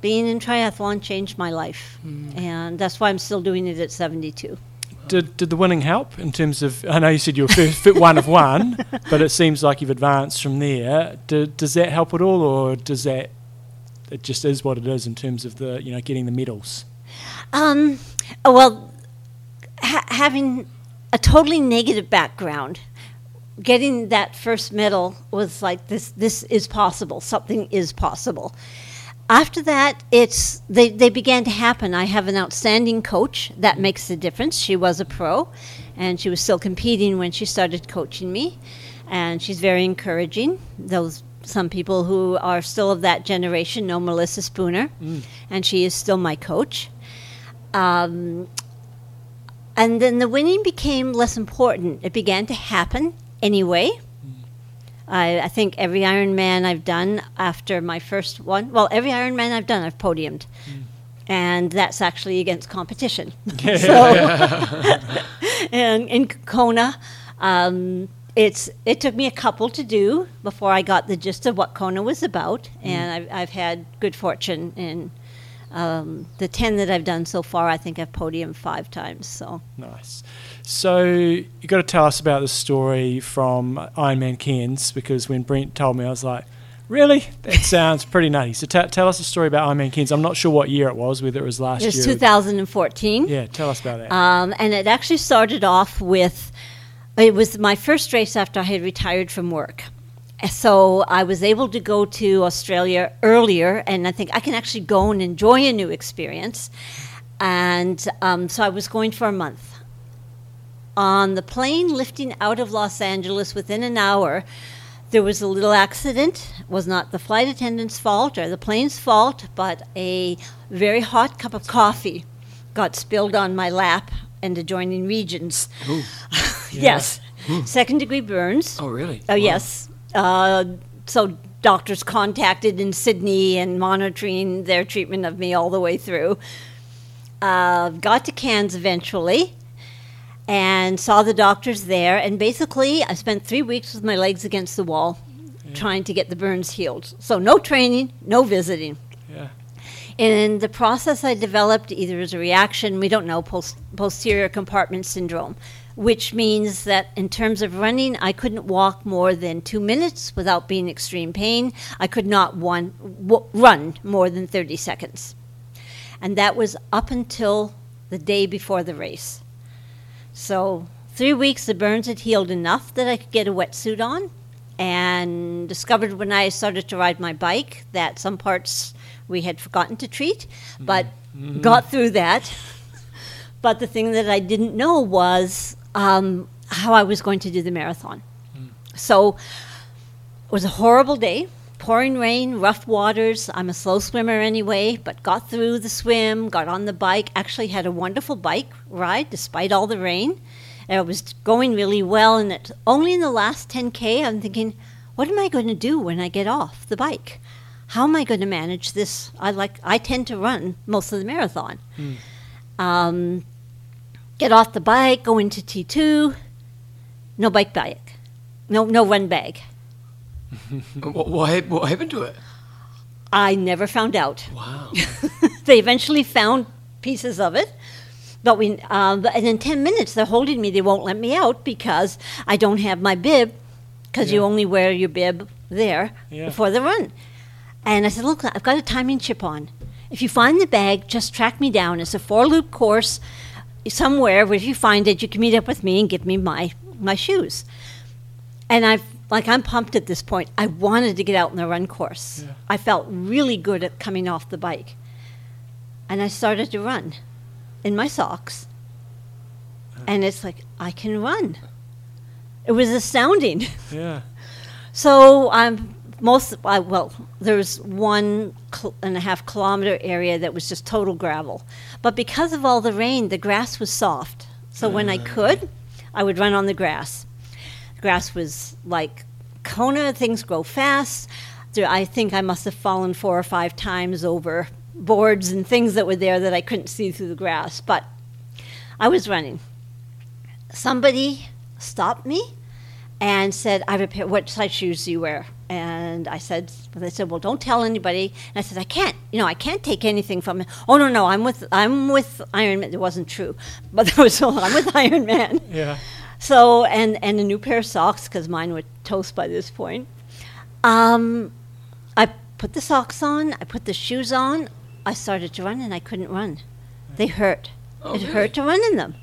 Being in triathlon changed my life, and that's why I'm still doing it at 72. Did, did the winning help in terms of? I know you said you were first fit one of one, [laughs] but it seems like you've advanced from there. Do, does that help at all, or does that it just is what it is in terms of the you know getting the medals? Um, well, ha- having a totally negative background, getting that first medal was like this. This is possible. Something is possible. After that, it's they, they began to happen. I have an outstanding coach that makes a difference. She was a pro, and she was still competing when she started coaching me, and she's very encouraging. Those some people who are still of that generation know Melissa Spooner, and she is still my coach. Um, and then the winning became less important. It began to happen anyway. I, I think every Ironman I've done after my first one, well, every Ironman I've done, I've podiumed. And that's actually against competition. [laughs] [laughs] so, [laughs] and in Kona, um, it's it took me a couple to do before I got the gist of what Kona was about, and I've, I've had good fortune in um, the ten that I've done so far. I think I've podiumed five times. So Nice. So you got to tell us about the story from Ironman Cairns because when Brent told me, I was like, "Really? That [laughs] sounds pretty nutty." So t- tell us a story about Ironman Cairns. I'm not sure what year it was, whether it was last year. it was year. or- 2014. yeah, tell us about that. Um, and it actually started off with it was my first race after I had retired from work. So I was able to go to Australia earlier, and I think I can actually go and enjoy a new experience. And um, so I was going for a month. On the plane lifting out of Los Angeles within an hour, there was a little accident. It was not the flight attendant's fault or the plane's fault, but a very hot cup of coffee got spilled on my lap and adjoining regions. [laughs] yes. Second degree burns. Oh, really? Oh, yes. Uh, so doctors contacted in Sydney and monitoring their treatment of me all the way through. Uh, got to Cairns eventually and saw the doctors there. And basically, I spent three weeks with my legs against the wall trying to get the burns healed. So, no training, no visiting. yeah. In the process, I developed either as a reaction, we don't know, post, posterior compartment syndrome, which means that in terms of running, I couldn't walk more than two minutes without being extreme pain. I could not one, w- run more than 30 seconds. And that was up until the day before the race. So, three weeks, the burns had healed enough that I could get a wetsuit on, and discovered when I started to ride my bike that some parts we had forgotten to treat, but mm-hmm. got through that. But the thing that I didn't know was um, how I was going to do the marathon. So it was a horrible day. Pouring rain, rough waters. I'm a slow swimmer anyway, but got through the swim, got on the bike, actually had a wonderful bike ride despite all the rain. And it was going really well, and it, only in the last 10K, I'm thinking, what am I going to do when I get off the bike? How am I going to manage this? I like I tend to run most of the marathon. Um, get off the bike, go into T2, no bike bag, no no run bag. [laughs] What, what, what happened to it? I never found out. Wow. [laughs] they eventually found pieces of it, but we um, and in ten minutes they're holding me. They won't let me out because I don't have my bib, because you only wear your bib there Yeah. before the run. And I said, look, I've got a timing chip on. If you find the bag, just track me down. It's a four loop course somewhere where if you find it, you can meet up with me and give me my my shoes. And I've like I'm pumped at this point. I wanted to get out in the run course. Yeah. I felt really good at coming off the bike. And I started to run in my socks. And it's like I can run. It was astounding. Yeah. [laughs] So I'm most I, well. There's one cl- and a half kilometer area that was just total gravel, but because of all the rain, the grass was soft. So when I mm. could, I would run on the grass. the Grass was like Kona. Things grow fast. I think I must have fallen four or five times over boards and things that were there that I couldn't see through the grass. But I was running. Somebody stopped me and said, "I have a pair. What size shoes do you wear?" And I said, well, "They said, well, don't tell anybody." And I said, "I can't. You know, I can't take anything from him. Oh no, no, I'm with I'm with Iron Man. It wasn't true, [laughs] but there was I'm with Iron Man. Yeah. So and and a new pair of socks because mine were toast by this point. Um, I put the socks on. I put the shoes on. I started to run and I couldn't run. They hurt. Oh, it really? hurt to run in them.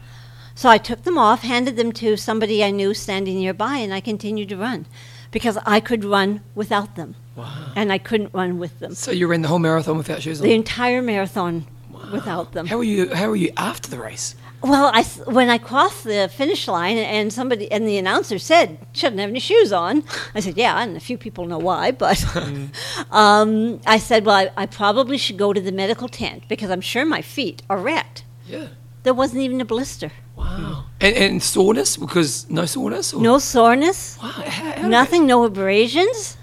So I took them off, handed them to somebody I knew standing nearby, and I continued to run because I could run without them, Wow. and I couldn't run with them. So you ran the whole marathon without shoes on? The entire marathon without them. How were you? How were you after the race? Well, I when I crossed the finish line and somebody and the announcer said shouldn't have any shoes on, I said yeah, and a few people know why, but [laughs] [laughs] um, I said well, I, I probably should go to the medical tent because I'm sure my feet are wrecked. Yeah. There wasn't even a blister, Wow. And, and soreness because no soreness. Or? no soreness, Wow. How, how nothing, no abrasions.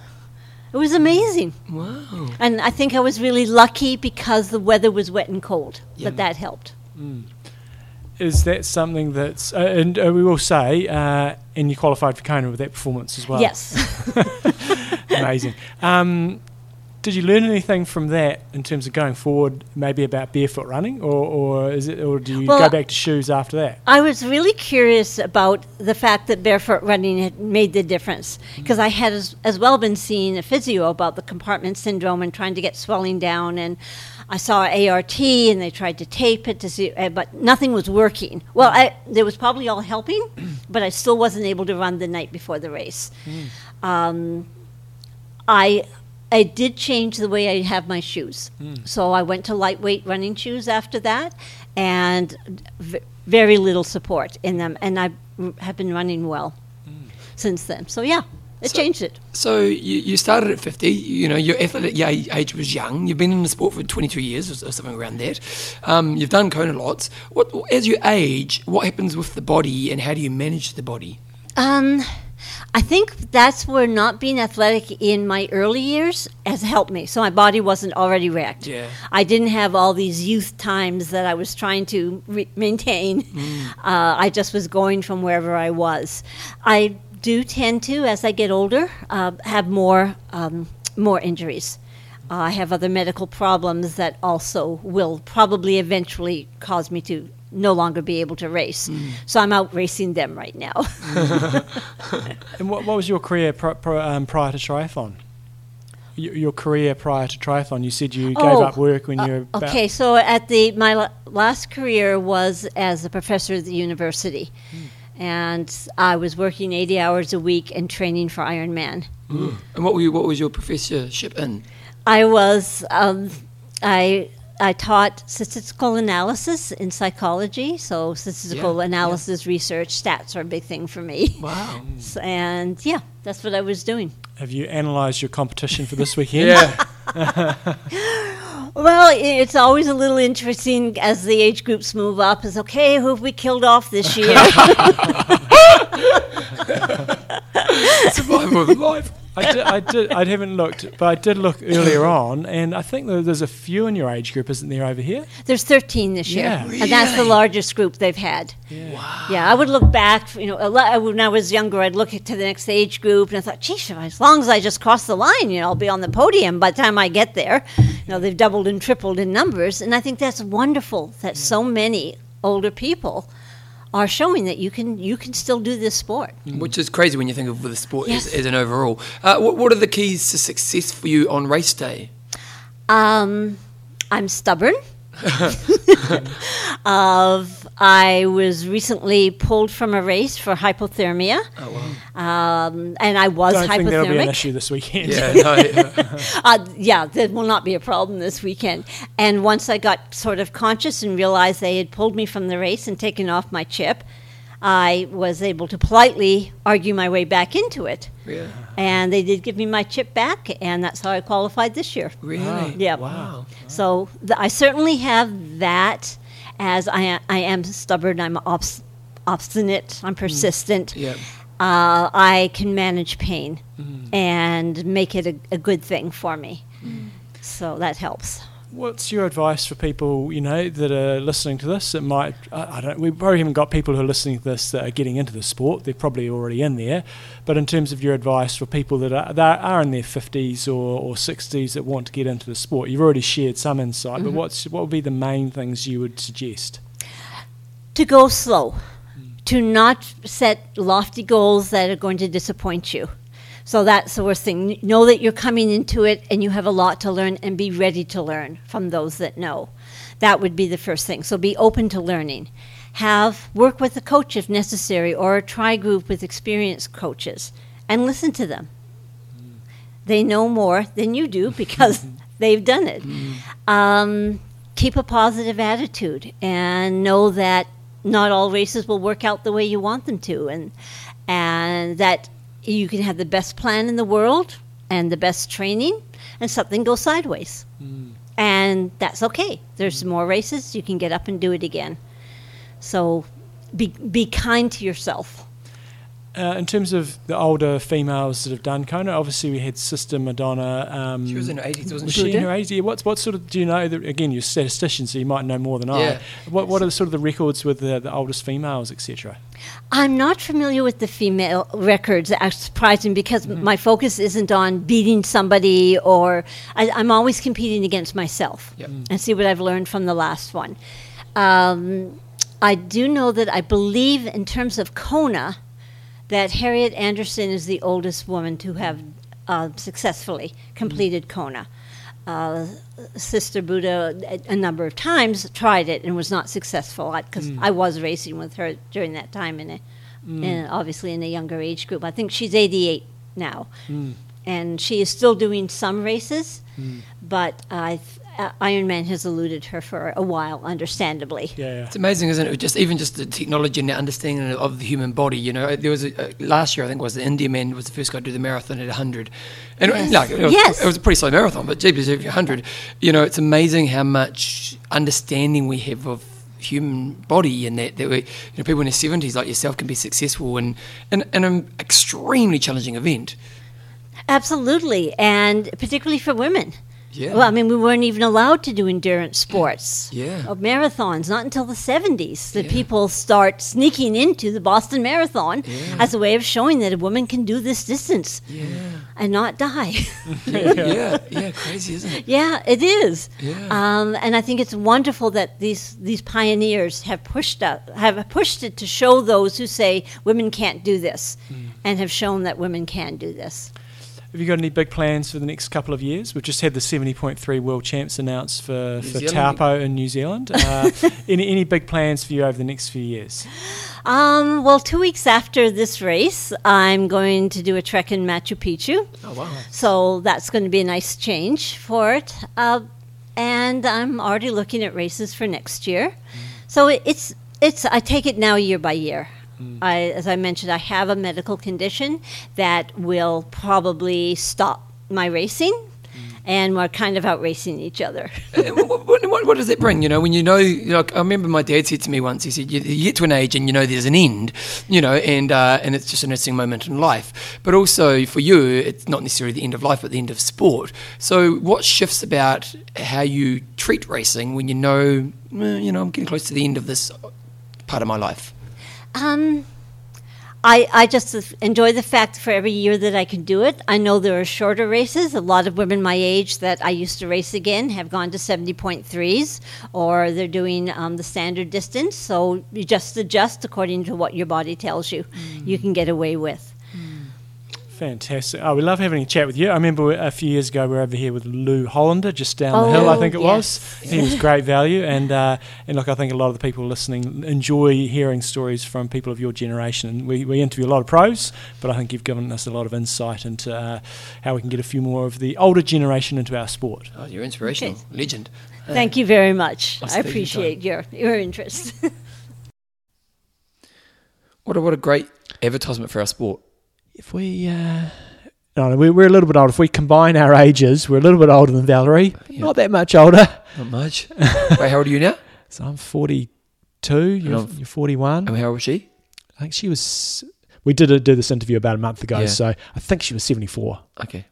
It was amazing, wow. and I think I was really lucky because the weather was wet and cold, Yeah. but that helped. is that something that's, uh, and uh, we will say, uh, and you qualified for Kona with that performance as well. Yes. [laughs] Amazing. Um, did you learn anything from that in terms of going forward, maybe about barefoot running, or, or is it, or do you Well, go back to shoes after that? I was really curious about the fact that barefoot running had made the difference because I had as, as well been seeing a physio about the compartment syndrome and trying to get swelling down and I saw ART and they tried to tape it to see uh, but nothing was working. Well, I, there was probably all helping, [clears throat] but I still wasn't able to run the night before the race. Um, I I did change the way I have my shoes. So I went to lightweight running shoes after that, and v- very little support in them, and I have been running well since then. So yeah, it So- changed it. So you, you started at 50, you know, your athletic yeah, age was young. You've been in the sport for 22 years or, or something around that. Um, you've done Kona lots. What, as you age, what happens with the body and how do you manage the body? Um, I think that's where not being athletic in my early years has helped me. So my body wasn't already wrecked. Yeah. I didn't have all these youth times that I was trying to re- maintain. Uh, I just was going from wherever I was. I do tend to, as I get older, uh, have more um, more injuries. Uh, I have other medical problems that also will probably eventually cause me to no longer be able to race. So I'm out racing them right now. [laughs] And what, what was your career pri pri um, prior to triathlon? Your, your career prior to triathlon, you said you gave Oh, up work when you were about, Okay, so at the my la- last career was as a professor at the university, and I was working eighty hours a week and training for Ironman. And what, were you, what was your professorship in? I was um, I I taught statistical analysis in psychology, so statistical Yeah, yeah. analysis research stats are a big thing for me. Wow. [laughs] S- And yeah, that's what I was doing. Have you analysed your competition for this weekend? Yeah. [laughs] well, it's always a little interesting as the age groups move up. Is okay, who have we killed off this year? [laughs] Survival of life. I did, I did. I haven't looked, but I did look earlier [laughs] on, and I think there's a few in your age group, isn't there, over here? There's 13 this year, Yeah. and that's the largest group they've had. Yeah. Yeah, I would look back. You know, a lot, when I was younger, I'd look to the next age group, and I thought, "Geez, as long as I just cross the line, you know, I'll be on the podium by the time I get there." You know, they've doubled and tripled in numbers, and I think that's wonderful that so many older people are showing that you can you can still do this sport. Which is crazy when you think of the sport as, Yes. as an overall. Uh, what, what are the keys to success for you on race day? Um, I'm stubborn. [laughs] [laughs] of I was recently pulled from a race for hypothermia, Oh, wow. um, and I was Don't think that'll be an issue this weekend. Yeah, [laughs] no, yeah. [laughs] Uh, yeah, that will not be a problem this weekend. And once I got sort of conscious and realized they had pulled me from the race and taken off my chip, I was able to politely argue my way back into it. yeah. And they did give me my chip back, and that's how I qualified this year. Really? Yeah. Wow. So th- I certainly have that as I, am stubborn, I'm obs- obstinate, I'm mm. persistent. Yeah. Uh, I can manage pain mm. and make it a, a good thing for me. Mm. So that helps. What's your advice for people, you know, that are listening to this? That might, I, I don't. We probably haven't got people who are listening to this that are getting into the sport. They're probably already in there. But in terms of your advice for people that are that are in their fifties or, or sixties that want to get into the sport, you've already shared some insight. But mm-hmm. what's what would be the main things you would suggest? To go slow, to not set lofty goals that are going to disappoint you. So that's the worst thing. Know that you're coming into it and you have a lot to learn and be ready to learn from those that know. That would be the first thing. So be open to learning. Have work with a coach if necessary or a try group with experienced coaches and listen to them. They know more than you do [laughs] because [laughs] they've done it. Um, keep a positive attitude and know that not all races will work out the way you want them to and and that you can have the best plan in the world and the best training and something goes sideways. Hmm. And that's okay. There's hmm. more races. You can get up and do it again. So be be kind to yourself Uh, in terms of the older females that have done Kona, obviously we had Sister Madonna. Um, She was in her 80s, wasn't was she? she in her 80s? What's what sort of do you know? That, again, you're a statistician, so you might know more than Yeah. I. What what are the, sort of the records with the, the oldest females, etc. I'm not familiar with the female records. That's surprising because my focus isn't on beating somebody or I, I'm always competing against myself Yep. and see what I've learned from the last one. Um, I do know that I believe in terms of Kona that Harriet Anderson is the oldest woman to have uh, successfully completed mm-hmm. Kona. Uh, Sister Buder a, a number of times tried it and was not successful because mm. I was racing with her during that time in a, mm. in, obviously in a younger age group. I think she's 88 now, mm. and she is still doing some races, but I uh, Ironman has eluded her for a while, understandably. Yeah, yeah. It's amazing, isn't it? Just even just the technology and the understanding of the human body. You know, there was a, uh, last year I think was the Indian man was the first guy to do the marathon at 100, and Yes. like it was, Yes. it was a pretty slow marathon, but jeepers, if you're 100, you know, it's amazing how much understanding we have of human body and that, that we, you know, people in their 70s like yourself can be successful in, in, in an extremely challenging event. Absolutely, and particularly for women. Yeah. Well, I mean, we weren't even allowed to do endurance sports. Yeah. Or marathons, not until the 70s that Yeah. people start sneaking into the Boston Marathon as a way of showing that a woman can do this distance Yeah. and not die. [laughs] [laughs] Yeah, yeah, yeah, crazy, isn't it? yeah, it is. Yeah. Um, and I think it's wonderful that these these pioneers have pushed up, have pushed it to show those who say women can't do this, Mm. and have shown that women can do this. Have you got any big plans for the next couple of years? We've just had the 70.3 World Champs announced for, for Zealand. Taupo in New Zealand. Uh, [laughs] any, any big plans for you over the next few years? Um, well, two weeks after this race, I'm going to do a trek in Machu Picchu. Oh, wow. So that's going to be a nice change for it. Uh, and I'm already looking at races for next year. So it, it's it's I take it now year by year. I, as I mentioned, I have a medical condition that will probably stop my racing, and we're kind of out racing each other. [laughs] Uh, what, what, what, does it bring? You know, when you know, you know, I remember my dad said to me once. He said, "You, you get to an age and you know there's an end, you know, and uh, and it's just an interesting moment in life. But also for you, it's not necessarily the end of life, but the end of sport. So what shifts about how you treat racing when you know, eh, you know, I'm getting close to the end of this part of my life? Um, I, I just enjoy the fact for every year that I can do it. I know there are shorter races. A lot of women my age that I used to race again have gone to 70.3s or they're doing um, the standard distance. So you just adjust according to what your body tells you you can get away with. Fantastic. Oh, we love having a chat with you. I remember a few years ago we were over here with Lew Hollander just down the hill, I Oh, think it yes. was. He was great value. And, uh, and look, I think a lot of the people listening enjoy hearing stories from people of your generation. And we, we interview a lot of pros, but I think you've given us a lot of insight into uh, how we can get a few more of the older generation into our sport. Oh, you're inspirational, Okay. legend. Thank you very much. I'll your appreciate your, your interest. [laughs] What a, what a great advertisement for our sport. If we. Uh, no, no, we- we're a little bit older. If we combine our ages, we're a little bit older than Valerie. Yeah. Not that much older. Not much. [laughs] Wait, how old are you now? So I'm 42. You're, I'm- you're 41. And how old was she? I think she was. We did a, do this interview about a month ago, Yeah. so I think she was 74. Okay.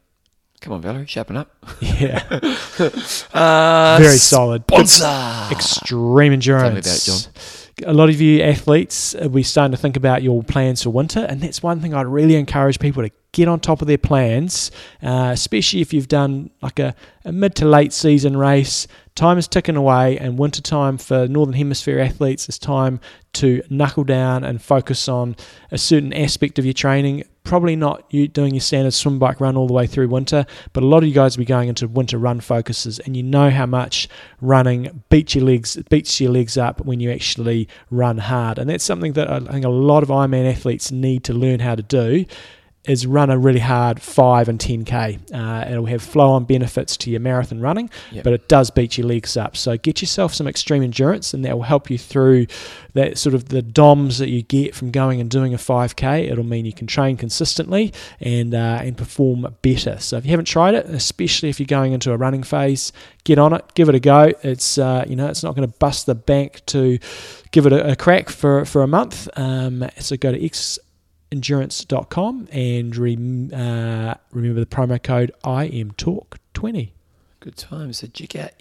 Come on, Valerie, sharpen up. [laughs] Yeah, [laughs] Uh, very solid. Good- Sponsor. extreme endurance. about it, John. A lot of you athletes, uh, we're starting to think about your plans for winter, and that's one thing I'd really encourage people to get on top of their plans, uh, especially if you've done like a, a mid to late season race. Time is ticking away, and winter time for Northern Hemisphere athletes is time to knuckle down and focus on a certain aspect of your training. Probably not you doing your standard swim bike run all the way through winter, but a lot of you guys will be going into winter run focuses, and you know how much running beats your legs beats your legs up when you actually run hard, and that's something that I think a lot of Ironman athletes need to learn how to do is run a really hard 5 and 10k. Uh, it'll have flow on benefits to your marathon running, Yep. but it does beat your legs up. So get yourself some extreme endurance, and that will help you through that sort of the DOMs that you get from going and doing a 5k. It'll mean you can train consistently and uh, and perform better. So if you haven't tried it, especially if you're going into a running phase, get on it, give it a go. It's uh, you know it's not going to bust the bank to give it a, a crack for for a month. Um, so go to X endurance.com and rem, uh, remember the promo code IMTalk20. Good time. So check out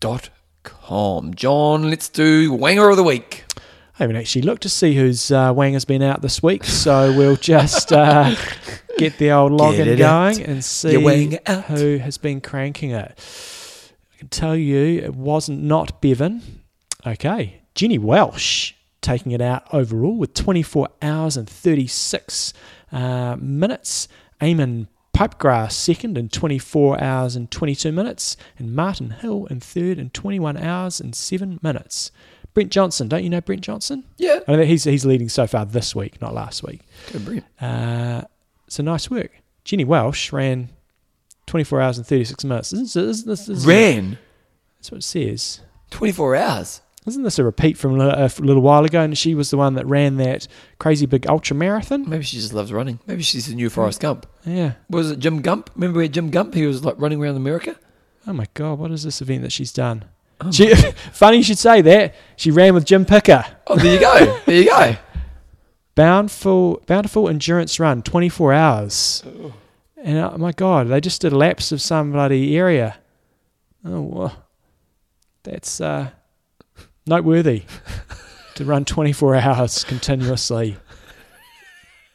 xendurance.com. John, let's do Wanger of the Week. I haven't actually looked to see whose uh, wang has been out this week, so we'll just uh, [laughs] get the old login going out. and see Your wang out. who has been cranking it. I can tell you it wasn't not Bevan. Okay, Jenny Welsh taking it out overall with 24 hours and 36 uh, minutes. Eamon Pipegrass second in 24 hours and 22 minutes, and Martin Hill in third in 21 hours and 7 minutes. Brent Johnson, don't you know Brent Johnson? Yeah. I know he's he's leading so far this week, not last week. Good, Brent. Uh, so nice work. Jenny Welsh ran 24 hours and 36 minutes. Isn't, isn't this, isn't Ran That's what it says. 24 hours. Isn't this a repeat from a little while ago? And she was the one that ran that crazy big ultra marathon. Maybe she just loves running. Maybe she's the new Forrest Gump. Yeah. Was it Jim Gump? Remember where Jim Gump? He was like running around America. Oh my God, what is this event that she's done? she, [laughs] funny you should say that. She ran with Jim Picker. Oh, there you go. there you go. [laughs] Bountiful, bountiful endurance run, 24 hours. And oh my God, they just did laps of some bloody area. Oh, well, that's uh, noteworthy [laughs] to run 24 hours continuously.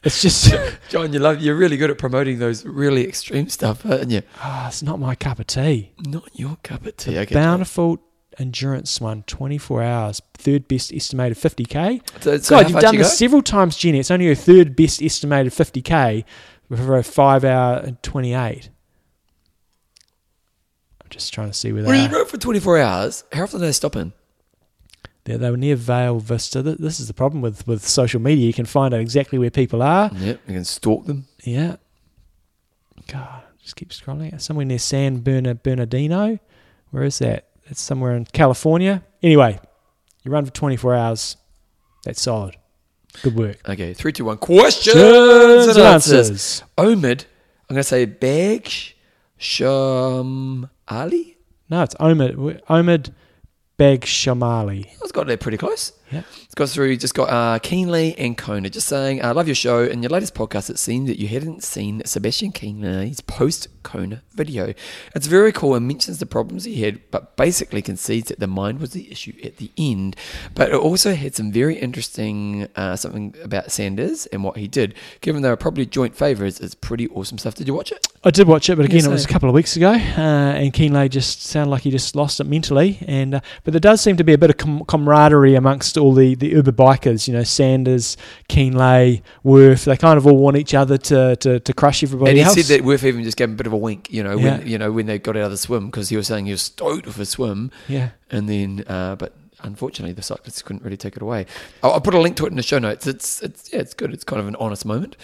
It's just, [laughs] John, you love. You're really good at promoting those really extreme stuff, aren't you? ah, it's not my cup of tea. Not your cup of tea. Okay. Bountiful endurance one, 24 hours, third best estimated 50k. So, so God, you've done you this go? several times, Jenny. It's only your third best estimated 50k for a five hour and 28. I'm just trying to see where Well, you go for 24 hours. How often do they stop in? They, they were near Vale Vista. This is the problem with, with social media. You can find out exactly where people are. Yep, you can stalk them. Yeah. God, just keep scrolling. Somewhere near San Bernardino. Where is that? It's somewhere in California. Anyway, you run for 24 hours. That's solid. Good work. Okay, three, two, one. Questions Questions and and answers. answers. Omid, I'm going to say Bag Sham Ali. No, it's Omid. Omid Beg Shamali. I was got there pretty close. Yeah. It's got through, just got uh, Kienle and Kona just saying, I love your show. In your latest podcast, it seemed that you hadn't seen Sebastian Kienle's post Kona video. It's very cool and mentions the problems he had, but basically concedes that the mind was the issue at the end. But it also had some very interesting uh, something about Sanders and what he did. Given they were probably joint favourites, it's pretty awesome stuff. Did you watch it? I did watch it, but again, Yes, it was a couple of weeks ago, uh, and Kienle just sounded like he just lost it mentally. And uh, but there does seem to be a bit of com- camaraderie amongst all the, the Uber bikers. You know, Sanders, Kienle, Wurf. They kind of all want each other to to, to crush everybody and he else. said that Wurf even just gave him a bit of a wink, you know, Yeah. when you know when they got out of the swim because he was saying he was stoked with his swim, yeah. and then uh, but unfortunately the cyclists couldn't really take it away. I'll, I'll put a link to it in the show notes. It's it's yeah, it's good. It's kind of an honest moment.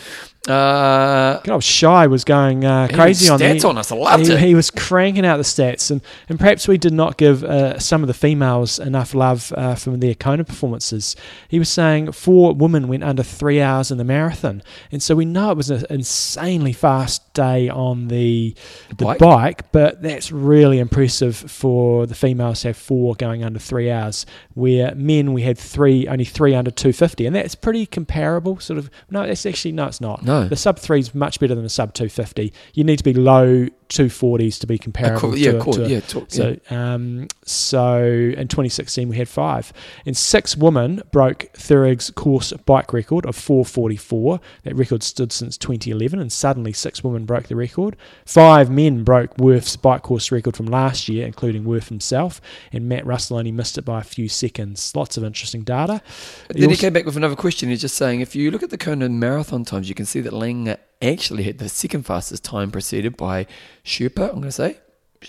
Uh, God, I was shy was going uh, crazy on the stats on us. I loved he, it. he was cranking out the stats, and, and perhaps we did not give uh, some of the females enough love uh, from their Kona performances. He was saying four women went under three hours in the marathon, and so we know it was an insanely fast day on the the Bike? bike. but that's really impressive for the females to have four going under three hours. Where men we had three, only three under two fifty, and that's pretty comparable. Sort of no, it's actually no, it's not. No. The sub three is much better than the sub 250. You need to be low 240s to be comparable. yeah, to, cool, to yeah, talk- so, um, so in 2016 we had five, and six women broke Thurig's course bike record of 444. That record stood since 2011, and suddenly six women broke the record. Five men broke Wurf's bike course record from last year, including Wurf himself, and Matt Russell only missed it by a few seconds. Lots of interesting data. Then he also- came back with another question. He's just saying, if you look at the Kona marathon times, you can see that Lange actually had the second fastest time, preceded by Sherpa, I'm going to say,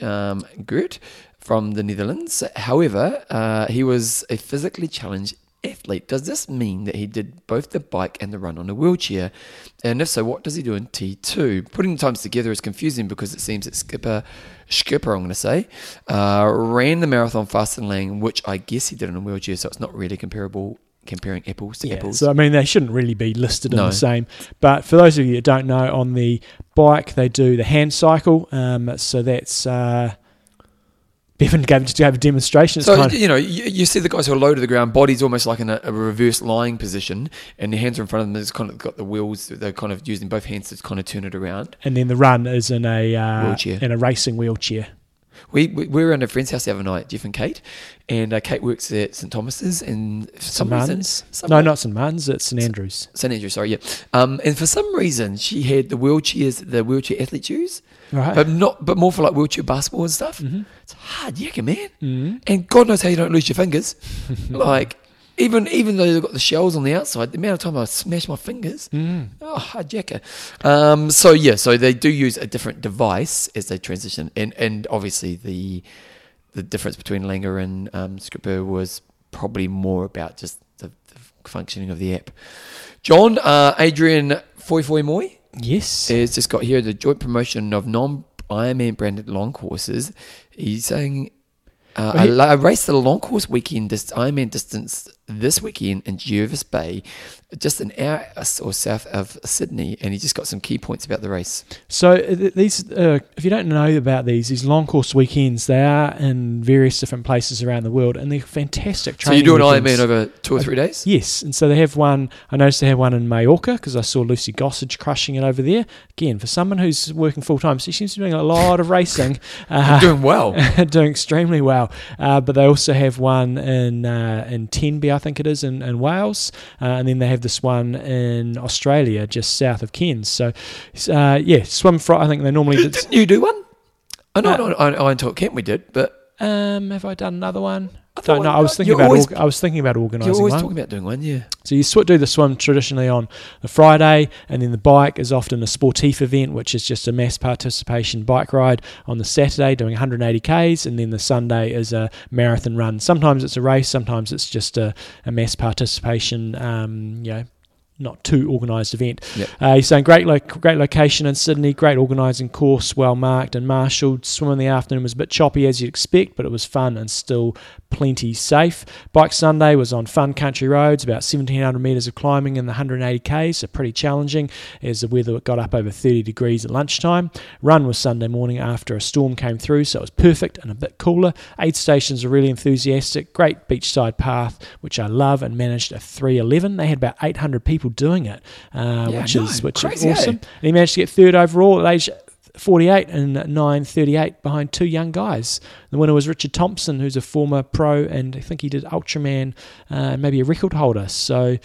um, Gert from the Netherlands. However, uh, he was a physically challenged athlete. Does this mean that he did both the bike and the run on a wheelchair? And if so, what does he do in T2? Putting the times together is confusing because it seems that Skipper, Skipper, I'm going to say, uh, ran the marathon faster than Lange, which I guess he did in a wheelchair, so it's not really comparable. Comparing apples to Yeah, apples. so I mean, they shouldn't really be listed in No. the same. But for those of you that don't know, on the bike they do the hand cycle. Um, so that's uh, Bevan gave to have a demonstration. It's So you know, you, you see the guys who are low to the ground, bodies almost like in a, a reverse lying position, and their hands are in front of them. It's kind of got the wheels. They're kind of using both hands to kind of turn it around. and then the run is in a uh, Wheelchair. in a racing wheelchair. We, we we were at a friend's house the other night, Jeff and Kate, and uh, Kate works at St Thomas's, and for St some reason, Martin's. some No, not St Martin's. It's St Andrews. St Andrews, Sorry, yeah. Um, and for some reason, she had the wheelchairs, the wheelchair athletes shoes, Right. but not, but more for like wheelchair basketball and stuff. Mm-hmm. It's hard, yakka, man. Mhm. And God knows how you don't lose your fingers. [laughs] like even even though they've got the shells on the outside, the amount of time I smash my fingers, Mm. oh hardjacker. Um, so yeah, so they do use a different device as they transition, and and obviously the the difference between Langer and um, Scripper was probably more about just the, the functioning of the app. John, uh, Adrian Foy Foy Moy Yes. has just got here the joint promotion of non Ironman branded long courses. He's saying uh, Well, he- I, raced the long course weekend, dis- Ironman distance this weekend in Jervis Bay, just an hour or south of Sydney, and he just got some key points about the race. So uh, these, uh, if you don't know about these, these long course weekends, they are in various different places around the world, and they're fantastic. So you training do an. Ironman over two or three days? Yes, and so they have one. I noticed they have one in Majorca because I saw Lucy Gossage crushing it over there. Again, for someone who's working full time, she seems to be doing a lot of racing, [laughs] uh, Doing well. [laughs] doing extremely well. Uh, but they also have one in uh, in Tenby, I think it is, in, in Wales, uh, and then they have this one in Australia, just south of Cairns. So, uh, yeah, swim for. I think they normally. Did, Didn't you do one? I know, Uh, I, I, I Talk Camp we did, but um, have I done another one? Don't know. I was thinking about. always- org- I was thinking about organising. you're always one. talking about doing one, yeah. So you sw- do the swim traditionally on the Friday, and then the bike is often a sportif event, which is just a mass participation bike ride on the Saturday, doing 180 k's, and then the Sunday is a marathon run. Sometimes it's a race, sometimes it's just a, a mass participation, um, you know, not too organised event. Yep. Uh, he's saying great, lo- great location in Sydney, great organising course, well marked and marshalled. Swim in the afternoon was a bit choppy as you'd expect, but it was fun and still plenty safe. Bike Sunday was on fun country roads, about 1700 metres of climbing in the 180 k's, so pretty challenging as the weather got up over 30 degrees at lunchtime. Run was Sunday morning after a storm came through, so it was perfect and a bit cooler. Aid stations were really enthusiastic. Great beachside path, which I love, and managed a 311. They had about 800 people doing it, uh, Yeah, which I is which Crazy, is eh? awesome. And he managed to get third overall at age 48 and 9.38 behind two young guys. The winner was Richard Thompson, who's a former pro, and I think he did Ultraman, uh, maybe a record holder. So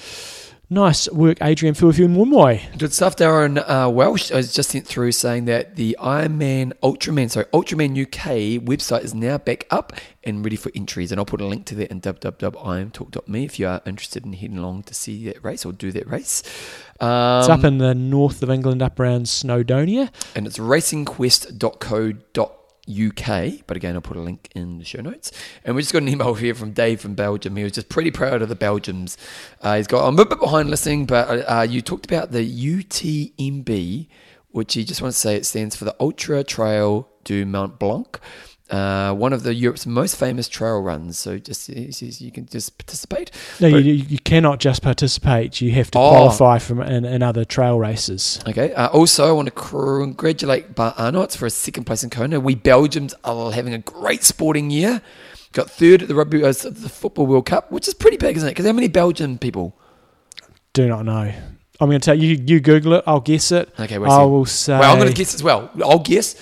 nice work, Adrian Fuafu Mumoi. Good stuff. Darren uh, Welsh has just sent through saying that the Ironman Ultraman, sorry, Ultraman UK website is now back up and ready for entries. And I'll put a link to that in www.imtalk.me if you are interested in heading along to see that race or do that race. Um, It's up in the north of England, up around Snowdonia. and it's racingquest.co.uk. UK, but again, I'll put a link in the show notes. And we just got an email here from Dave from Belgium. He was just pretty proud of the Belgians. Uh, he's got, I'm a bit behind listening, but uh, you talked about the UTMB, which he just wants to say it stands for the Ultra Trail du Mont Blanc. Uh, one of the Europe's most famous trail runs. So just you can just participate. No, But- you, you cannot just participate. You have to Oh. qualify from in, in other trail races. Okay. Uh, also, I want to congratulate Bart Aernouts for a second place in Kona. We Belgians are having a great sporting year. Got third at the rugby, uh, the football World Cup, which is pretty big, isn't it? Because how many Belgian people? Do not know. I'm going to tell you. You Google it. I'll guess it. Okay, wait. I will say. Well, I'm going to guess as well. I'll guess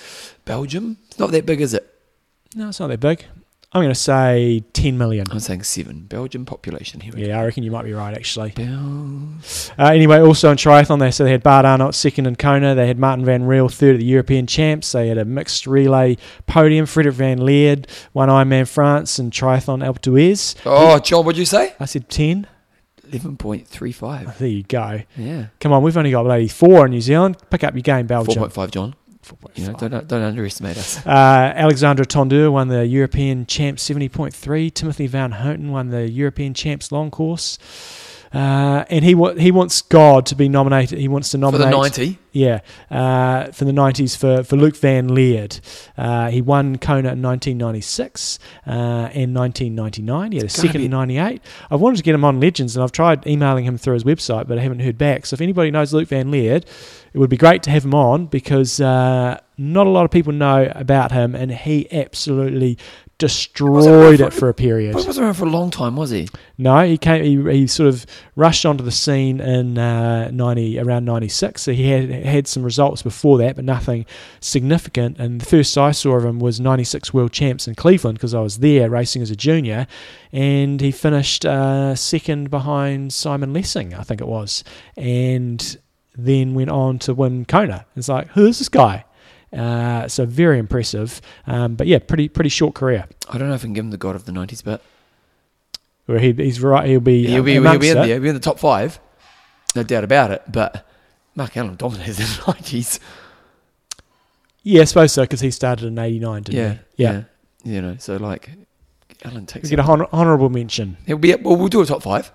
Belgium. It's not that big, is it? No, it's not that big. I'm going to say 10 million. I'm saying seven. Belgian population here. Yeah, I reckon you might be right, actually. Bel- Uh, anyway, also in triathlon, they so they had Bart Arnott second in Kona. They had Martin Van Riel third at the European Champs. They had a mixed relay podium. Frederick Van Lierde won Ironman France and triathlon Alpe d'Huez. Oh, John, what'd you say? I said 10. 11.35. There you go. Yeah. Come on, we've only got bloody four in New Zealand. Pick up your game, Belgium. 4.5, John. You know, don't, don't underestimate us. [laughs] Uh, Alexandra Tondeur won the European Champs 70.3. Timothy Van Houtem won the European Champs long course. Uh, and he wa- he wants God to be nominated. He wants to For nominate the 90. Yeah, uh, for the 90s for, for Luke Van Lierde. Uh, he won Kona in 1996 uh, and 1999. He had a It's second in 98. I've wanted to get him on Legends and I've tried emailing him through his website, but I haven't heard back. So if anybody knows Luke Van Lierde, it would be great to have him on because uh, not a lot of people know about him and he absolutely destroyed it for a period. He wasn't around for a long time, was he? No, he came. He, he sort of rushed onto the scene in uh, ninety around ninety six. So he had had some results before that, but nothing significant. And the first I saw of him was ninety six world champs in Cleveland because I was there racing as a junior, and he finished uh, second behind Simon Lessing, I think it was, and then went on to win Kona. It's like who's this guy? Uh, so very impressive. Um, but yeah, pretty pretty short career. I don't know if I can give him the god of the nineties, but Where he, he's right, he'll be he'll be, he'll be in there. He'll be in the top five, no doubt about it. But Mark Allen dominated in [laughs] the nineties. Yeah, I suppose so because he started in '89, didn't Yeah, he? Yeah, You know, so like Allen we takes. get a hon- honourable mention. He'll be. Well, we'll do a top five.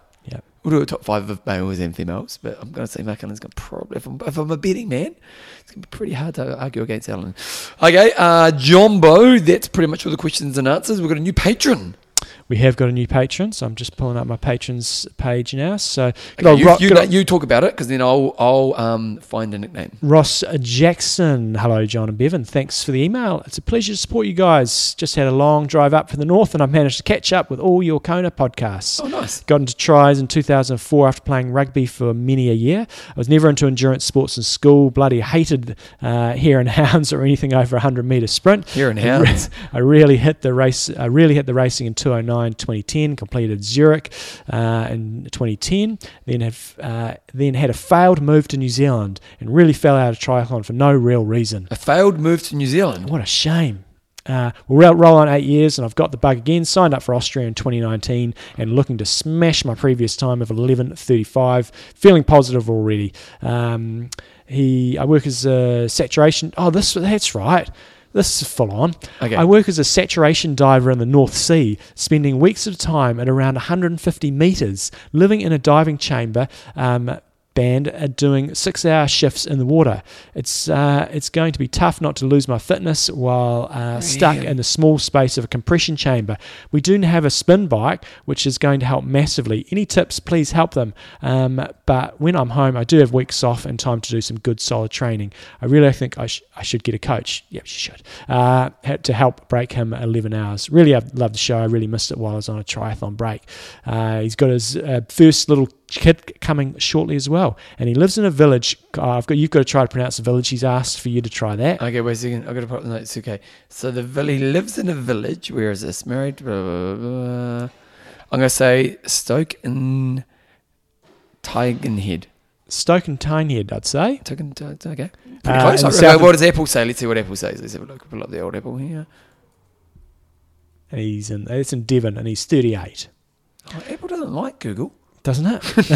We'll do a top five of males and females, but I'm going to say Mark Allen's going to probably, if I'm, if I'm a betting man, it's going to be pretty hard to argue against Allen. Okay, uh, Jumbo, that's pretty much all the questions and answers. We've got a new patron. We have got a new patron, so I'm just pulling up my patrons page now. So Okay, you, you, know- you talk about it because then I'll, I'll um, find a nickname. Ross Jackson. Hello, John and Bevan. Thanks for the email. It's a pleasure to support you guys. Just had a long drive up from the north, and I've managed to catch up with all your Kona podcasts. Oh, nice. Got into tries in 2004 after playing rugby for many a year. I was never into endurance sports in school. Bloody hated uh, hare and [laughs] hounds or anything over a 100 metre sprint. Here in I Hounds. I really hit the race. I really hit the racing in 2009, 2010. Completed Zurich uh, in 2010. Then have uh, then had a failed move to New Zealand and really fell out of triathlon for no real reason. A failed move to New Zealand. What a shame. Uh, we'll roll on eight years, and I've got the bug again. Signed up for Austria in 2019, and looking to smash my previous time of 11:35. Feeling positive already. Um, he, I work as a saturation. Oh, this that's right. This is full on. Okay. I work as a saturation diver in the North Sea, spending weeks at a time at around 150 meters, living in a diving chamber. Um, band are doing six-hour shifts in the water. It's uh, it's going to be tough not to lose my fitness while uh, stuck in the small space of a compression chamber. We do have a spin bike, which is going to help massively. Any tips, please help them. Um, but when I'm home, I do have weeks off and time to do some good, solid training. I really think I, sh- I should get a coach. Yep, you should. Uh, to help break him 11 hours. Really, I love the show. I really missed it while I was on a triathlon break. Uh, he's got his uh, first little kid coming shortly as well, and he lives in a village. Uh, I've got you've got to try to pronounce the village. He's asked for you to try that. Okay, wait a second. I've got to put the notes. Okay. So the vill- he lives in a village. Where is this? Married. Blah, blah, blah. I'm going to say Stoke and Tigenhead. Stoke and Tynehead, I'd say. Token, t- t- okay. Pretty Uh, close. Okay, what does Apple say? Let's see what Apple says. Let's have a look. Pull up the old Apple here. And he's in it's in Devon, and he's 38. Oh, Apple doesn't like Google. Doesn't it? [laughs]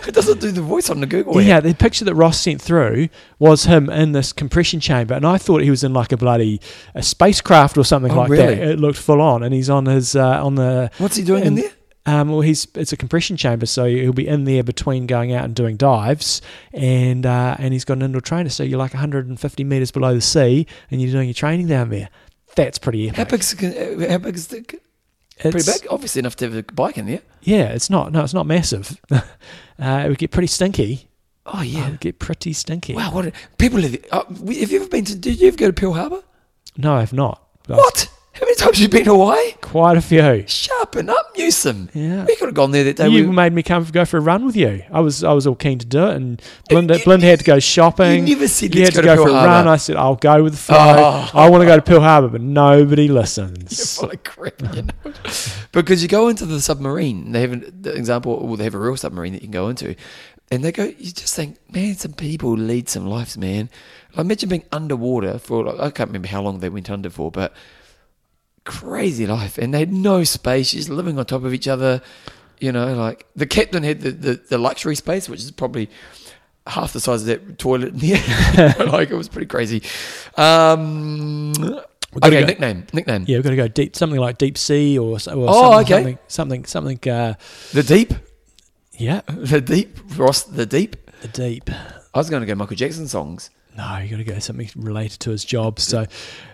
[laughs] It doesn't do the voice on the Google. yeah, app. the picture that Ross sent through was him in this compression chamber, and I thought he was in like a bloody a spacecraft or something Oh, like really? that. It looked full on, and he's on his uh, on the What's he doing in And- there? Um, well, he's it's a compression chamber, so he'll be in there between going out and doing dives, and uh, and he's got an indoor trainer, so you're like 150 meters below the sea, and you're doing your training down there. That's pretty How epic. big's, uh, how is the, pretty big? Obviously enough to have a bike in there. Yeah, it's not. No, it's not massive. [laughs] uh, it would get pretty stinky. Oh, yeah, It would get pretty stinky. Wow, what a, people live. Uh, have you ever been to? Did you ever go to Pearl Harbor? No, I've not. What? How many times have you been to Hawaii? Quite a few. Sharpen up, Newsom. Yeah. We could have gone there that day. You We, made me come go for a run with you. I was I was all keen to do it, and Belinda, You- Belinda had to go shopping. you never said You had go to to go for Pearl a run. I said I'll go with the flow. Oh. I want to go to Pearl Harbor, but nobody You're listens. full of crap, you know. because you go into the submarine. They have an the example, well, they have a real submarine that you can go into, and they go. You just think, man, some people lead some lives, man. Like, imagine being underwater for. Like, I can't remember how long they went under for, but crazy life, and they had no space. Just living on top of each other. You know, like the captain had the, the, the luxury space, which is probably half the size of that toilet in there. [laughs] [laughs] like it was pretty crazy. Um, okay, go- nickname, nickname. Yeah, we've got to go deep, something like deep sea or, or Oh, something, okay. something, something, something. Uh, The deep, yeah, the deep, Ross, the deep. the deep. I was going to go Michael Jackson songs. No, you got to go something related to his job. So,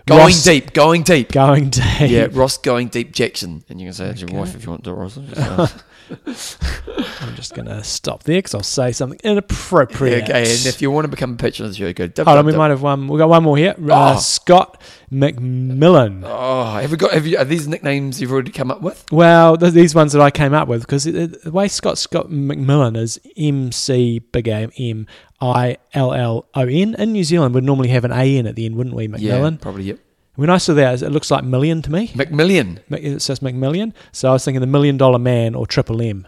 Going Ross- deep, going deep. going deep. Yeah, Ross going deep Jackson, and you can say that's your wife if you want to, Ross. Uh, [laughs] I'm just going to stop there because I'll say something inappropriate. Okay, and if you want to become a patron of the show, go. Hold on, we might have one. We've got one more here. Uh, Oh. Scott McMillan. Oh, have we got? Have you? Are these nicknames you've already come up with? Well, th- these ones that I came up with because the way Scott Scott McMillan is M C big A M I L L O N. In New Zealand, we'd normally have an A in at the end, wouldn't we, Yeah, McMillan? probably. Yep. When I saw that, it looks like million to me. Macmillian. Mc- It says McMillion. So I was thinking the Million Dollar Man or Triple M.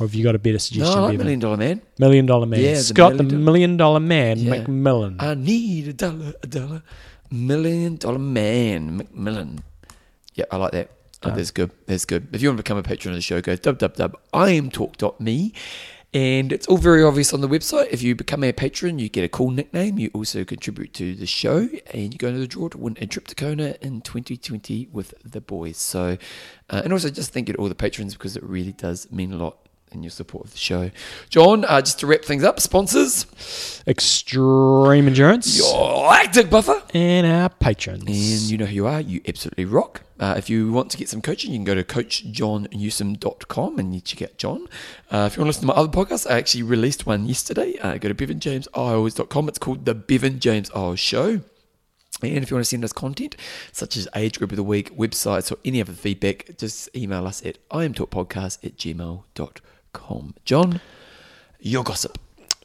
Or have you got a better No, suggestion, I like Million Dollar Man. Million Dollar Man. Yeah, Scott the Million Dollar- Man, Yeah. McMillan. I need a dollar, a dollar. Million Dollar Man, Macmillan. Yeah, I like that. Oh, that's good. That's good. If you want to become a patron of the show, go dub dub dub. I am www.iamtalk.me. And it's all very obvious on the website. If you become a patron, you get a cool nickname. You also contribute to the show, and you go into the draw to win a trip to Kona in 2020 with the boys. So, uh, and also just thank you to all the patrons because it really does mean a lot in your support of the show. John, uh, just to wrap things up, sponsors, Extreme Endurance. your lactic buffer. and our patrons. And you know who you are. You absolutely rock. Uh, if you want to get some coaching, you can go to coachjohnnewsom.com and you check out John. Uh, if you want to listen to my other podcasts, I actually released one yesterday. Uh, go to bevanjamesEyles.com. It's called The Bevan James Eyles Show. And if you want to send us content, such as age group of the week, websites, or any other feedback, just email us at iamtalkpodcast at gmail.com. John, your gossip.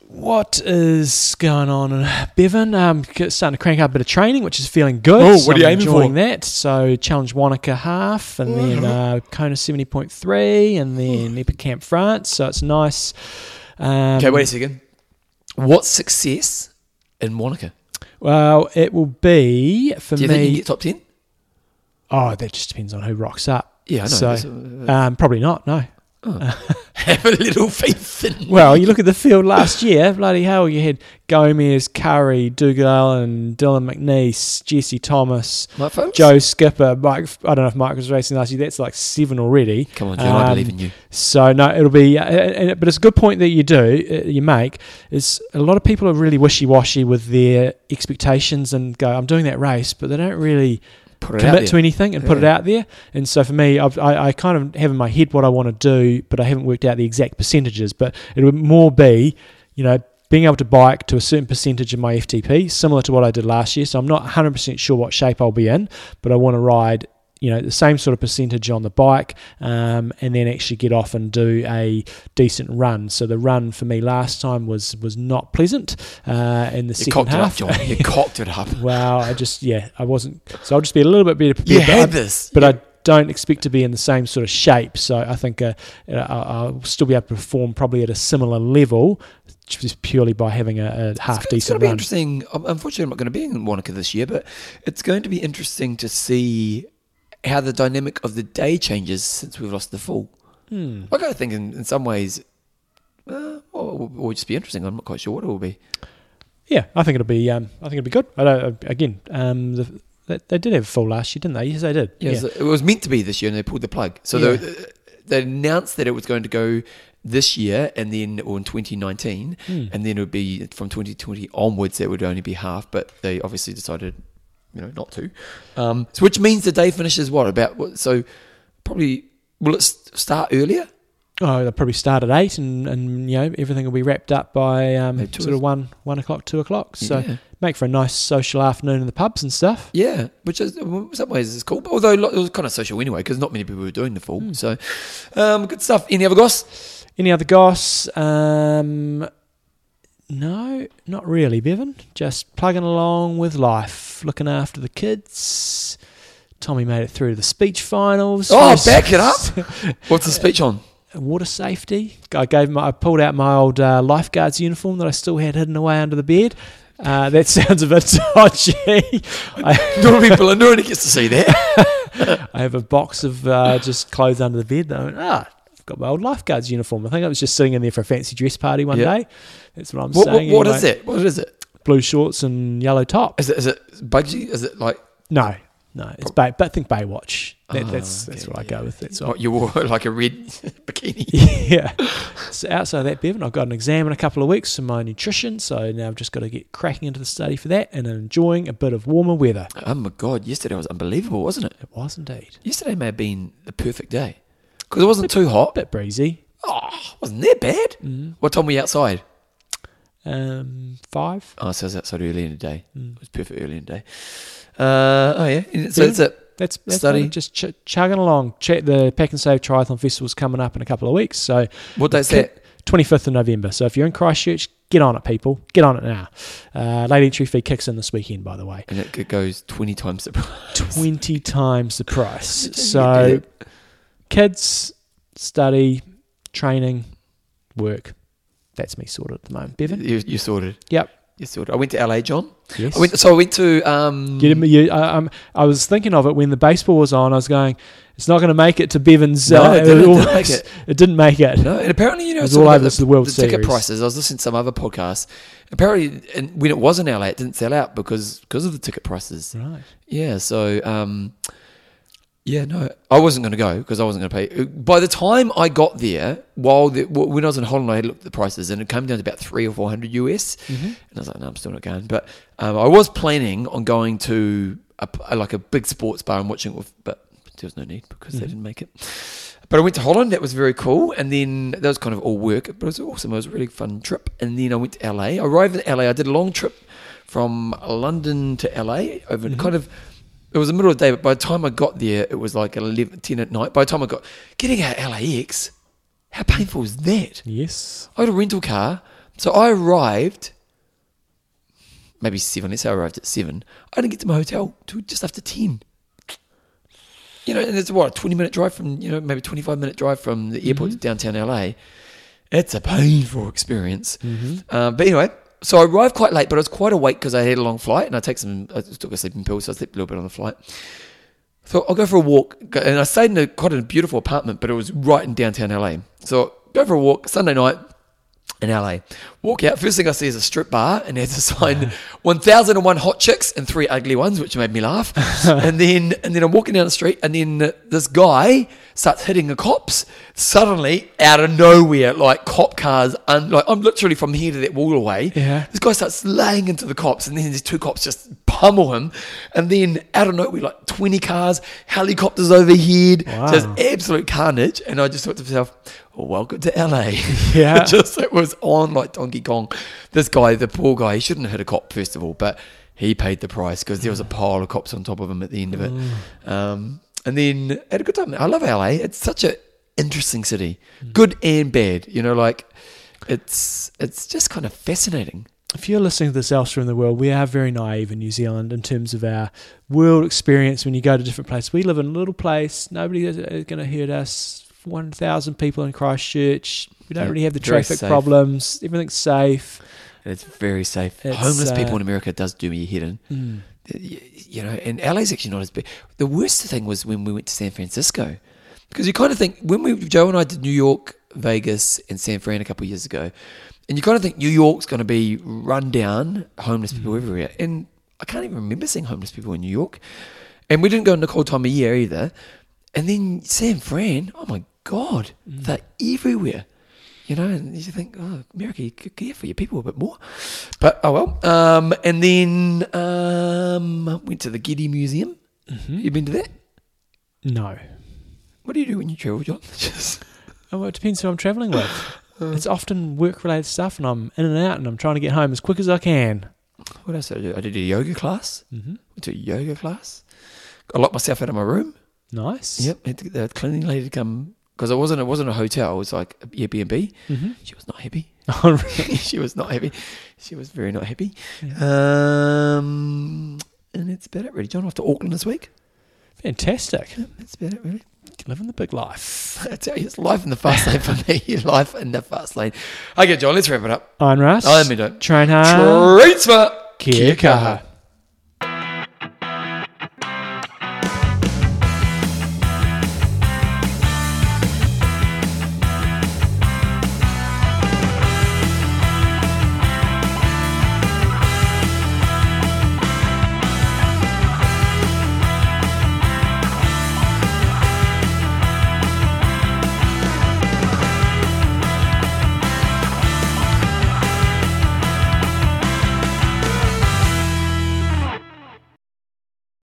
What is going on, Bevan? Um, c- starting to crank up a bit of training, which is feeling good. Oh, So what are you I'm aiming enjoying for? that. So challenge Wanaka half, and then uh, Kona seventy point three, and then Epic Camp France. So it's nice. Um, Okay, wait a second. What's success in Wanaka? Well, it will be for Do you me. think you get top 10? oh, that just depends on who rocks up. Yeah, I know. So, That's, uh, um, probably not. No. [laughs] have a little faith in Well, you look at the field last year, bloody hell, you had Gomez, Currie, Dougal, and Dylan McNeice, Jesse Thomas? Joe Skipper, Mike. I don't know if Mike was racing last year. That's like seven already. Come on, John, I Um, believe in you. So no, it'll be. Uh, uh, but it's a good point that you do, uh, you make. Is a lot of people are really wishy washy with their expectations and go, "I'm doing that race," but they don't really Put it out commit to anything and put it out there. And so for me, I've, I, I kind of have in my head what I want to do, but I haven't worked out the exact percentages. But it would more be, you know, being able to bike to a certain percentage of my FTP, similar to what I did last year. So I'm not 100% sure what shape I'll be in, but I want to ride. You know the same sort of percentage on the bike, um, and then actually get off and do a decent run. So the run for me last time was was not pleasant uh, in the You second cocked half. it up, John. You [laughs] cocked it up. Well, I just yeah, I wasn't. So I'll just be a little bit better prepared. You but had I- this. but I don't expect to be in the same sort of shape. So I think uh, I'll I'll still be able to perform probably at a similar level, just purely by having a, a half It's going decent to be run. interesting. Um, Unfortunately, I'm not going to be in Wanaka this year, but it's going to be interesting to see how the dynamic of the day changes since we've lost the full. Hmm. I kind of think in, in some ways, uh, well, it will just be interesting. I'm not quite sure what it will be. Yeah, I think it'll be. Um, I think it'll be good. I don't, again, um, the, they, they did have a full last year, didn't they? Yes, they did. Yeah, Yeah. so it was meant to be this year, and they pulled the plug. So Yeah. they, they announced that it was going to go this year, and then or in 2019, Hmm. and then it would be from 2020 onwards. That would only be half, but they obviously decided, you know, not to. Um, so which means the day finishes what about? So probably will it start earlier? Oh, they'll probably start at eight, and, and you know everything will be wrapped up by um, sort of one one o'clock, two o'clock. So yeah. make for a nice social afternoon in the pubs and stuff. Yeah, which is in some ways is cool. But although it was kind of social anyway, because not many people were doing the full. Hmm. So um, good stuff. Any other goss? Any other goss? Um, no, not really, Bevan. Just plugging along with life, looking after the kids. Tommy made it through to the speech finals. Oh, back it up. [laughs] What's the speech on? Water safety. I gave my, I pulled out my old uh, lifeguard's uniform that I still had hidden away under the bed. Uh, [laughs] that sounds a bit dodgy. [laughs] I, many people, no one gets to see that. I have a box of uh, just clothes under the bed. Though, ah, got my old lifeguard's uniform. I think I was just sitting in there for a fancy dress party one Yeah. day. That's what I'm What, what, saying. what anyway. is it? What is it? Blue shorts and yellow top. Is it is it Bugsy? Is it like No, no, it's Bay, but I think Baywatch. That, Oh, that's that's okay, what I go with. That's what you wore [laughs] like a red [laughs] bikini? [laughs] yeah. So outside of that, Bevan, I've got an exam in a couple of weeks for my nutrition. So now I've just got to get cracking into the study for that and enjoying a bit of warmer weather. Oh my god! Yesterday was unbelievable, wasn't it? It was indeed. Yesterday may have been the perfect day because it wasn't too hot. bit breezy. Oh, wasn't that bad. What time were you outside? Um, five. Oh, so I was outside early in the day. Mm. It was perfect early in the day. Uh, oh yeah, And so Yeah. that's it. That's, that's Study. about it, just ch- chugging along. Check the Pack and Save Triathlon Festival's coming up in a couple of weeks. So What date's that? 25th of November. So if you're in Christchurch, get on it, people. Get on it now. Uh, late entry fee kicks in this weekend, by the way. And it goes twenty times the price. 20 [laughs] times the price. So kids, study, training, work. That's me sorted at the moment. Bevan? You, you sorted. Yep. You sorted. I went to LA, John. Yes. I went. So I went to. Um, Get him, you, I, I'm, I was thinking of it when the baseball was on. I was going, it's not going to make it to Bevan's. No, uh, it didn't- it [laughs] didn't make it. It didn't make it. No, and apparently you know It was all over the World the ticket prices. I was listening to some other podcast. Apparently, and when it was in LA, it didn't sell out because because of the ticket prices. Right. Yeah, so um, yeah, no, I wasn't going to go because I wasn't going to pay. By the time I got there, while the, when I was in Holland, I had looked at the prices and it came down to about three or four hundred US, Mm-hmm. and I was like, no, I'm still not going. But um, I was planning on going to a, a- like a big sports bar and watching it, with, but there was no need because they Mhm. didn't make it. But I went to Holland. That was very cool, and then that was kind of all work, but it was awesome. It was a really fun trip. And then I went to LA. I arrived in LA. I did a long trip from London to LA over Mhm. kind of. It was the middle of the day, but by the time I got there, it was like 11, 10 at night. By the time I got getting out of LAX, how painful was that? Yes. I had a rental car, so I arrived maybe seven. Let's say I arrived at seven. I didn't get to my hotel till just after ten. You know, and it's what a twenty minute drive from you know maybe twenty five minute drive from the airport to downtown LA. It's a painful experience. Mm-hmm. Um, but anyway, so I arrived quite late, but I was quite awake because I had a long flight, and I take some. I took a sleeping pill, so I slept a little bit on the flight. So I'll go for a walk, and I stayed in a quite a beautiful apartment, but it was right in downtown LA. So go for a walk Sunday night in LA. Walk out. First thing I see is a strip bar, and there's a sign: one thousand and one hot chicks and three ugly ones, which made me laugh. [laughs] and then and then I'm walking down the street, and then this guy starts hitting the cops. Suddenly, out of nowhere, like cop cars, and like I'm literally from here to that wall away. Yeah. This guy starts laying into the cops, and then these two cops just pummel him. And then out of nowhere, like 20 cars, helicopters overhead, Wow. just absolute carnage. And I just thought to myself, well, welcome to LA. [laughs] Yeah. [laughs] just it was on like Donkey Kong. This guy, the poor guy, he shouldn't have hit a cop, first of all, but he paid the price because there was a pile of cops on top of him at the end of it. Um, and then had a good time. I love LA. It's such an interesting city, good and bad. You know, like it's it's just kind of fascinating. If you're listening to this elsewhere in the world, we are very naive in New Zealand in terms of our world experience when you go to different places. We live in a little place, nobody is, going to hurt us. 1,000 people in Christchurch. We don't Yeah, really have the traffic safe. problems. Everything's safe. And it's very safe. It's, Homeless uh, people in America does do me a head in. Mm. Y- You know, and LA's actually not as big. The worst thing was when we went to San Francisco, because you kind of think when we Joe and I did New York, Vegas, and San Fran a couple of years ago, and you kind of think New York's going to be run down, homeless people everywhere, and I can't even remember seeing homeless people in New York, and we didn't go in the cold time of year either, and then San Fran, oh my god, they're everywhere. You know, and you think, oh, America, you could care for your people a bit more. But oh well. Um, and then um, went to the Getty Museum. Mm-hmm. You been to that? No. What do you do when you travel, John? [laughs] Just Oh, well, it depends who I'm travelling with. [laughs] it's often work related stuff, and I'm in and out, and I'm trying to get home as quick as I can. what else did I do? I did a yoga class. Mm-hmm. Went to a yoga class. I locked myself out of my room. Nice. Yep, had to get the cleaning lady to come because I wasn't. It wasn't a hotel. It was like a Airbnb. Mm-hmm. She was not happy. [laughs] Oh, really? [laughs] she was not happy. She was very not happy. Yeah. Um, and that's about it, really. John, off to Auckland this week. Fantastic. Yep, that's about it, really. Living the big life. [laughs] I tell you, it's life in the fast lane for me. [laughs] life in the fast lane. Okay, John, let's wrap it up. Iron Russ. I mean, don't. Train hard. Treat smart. Kia kaha.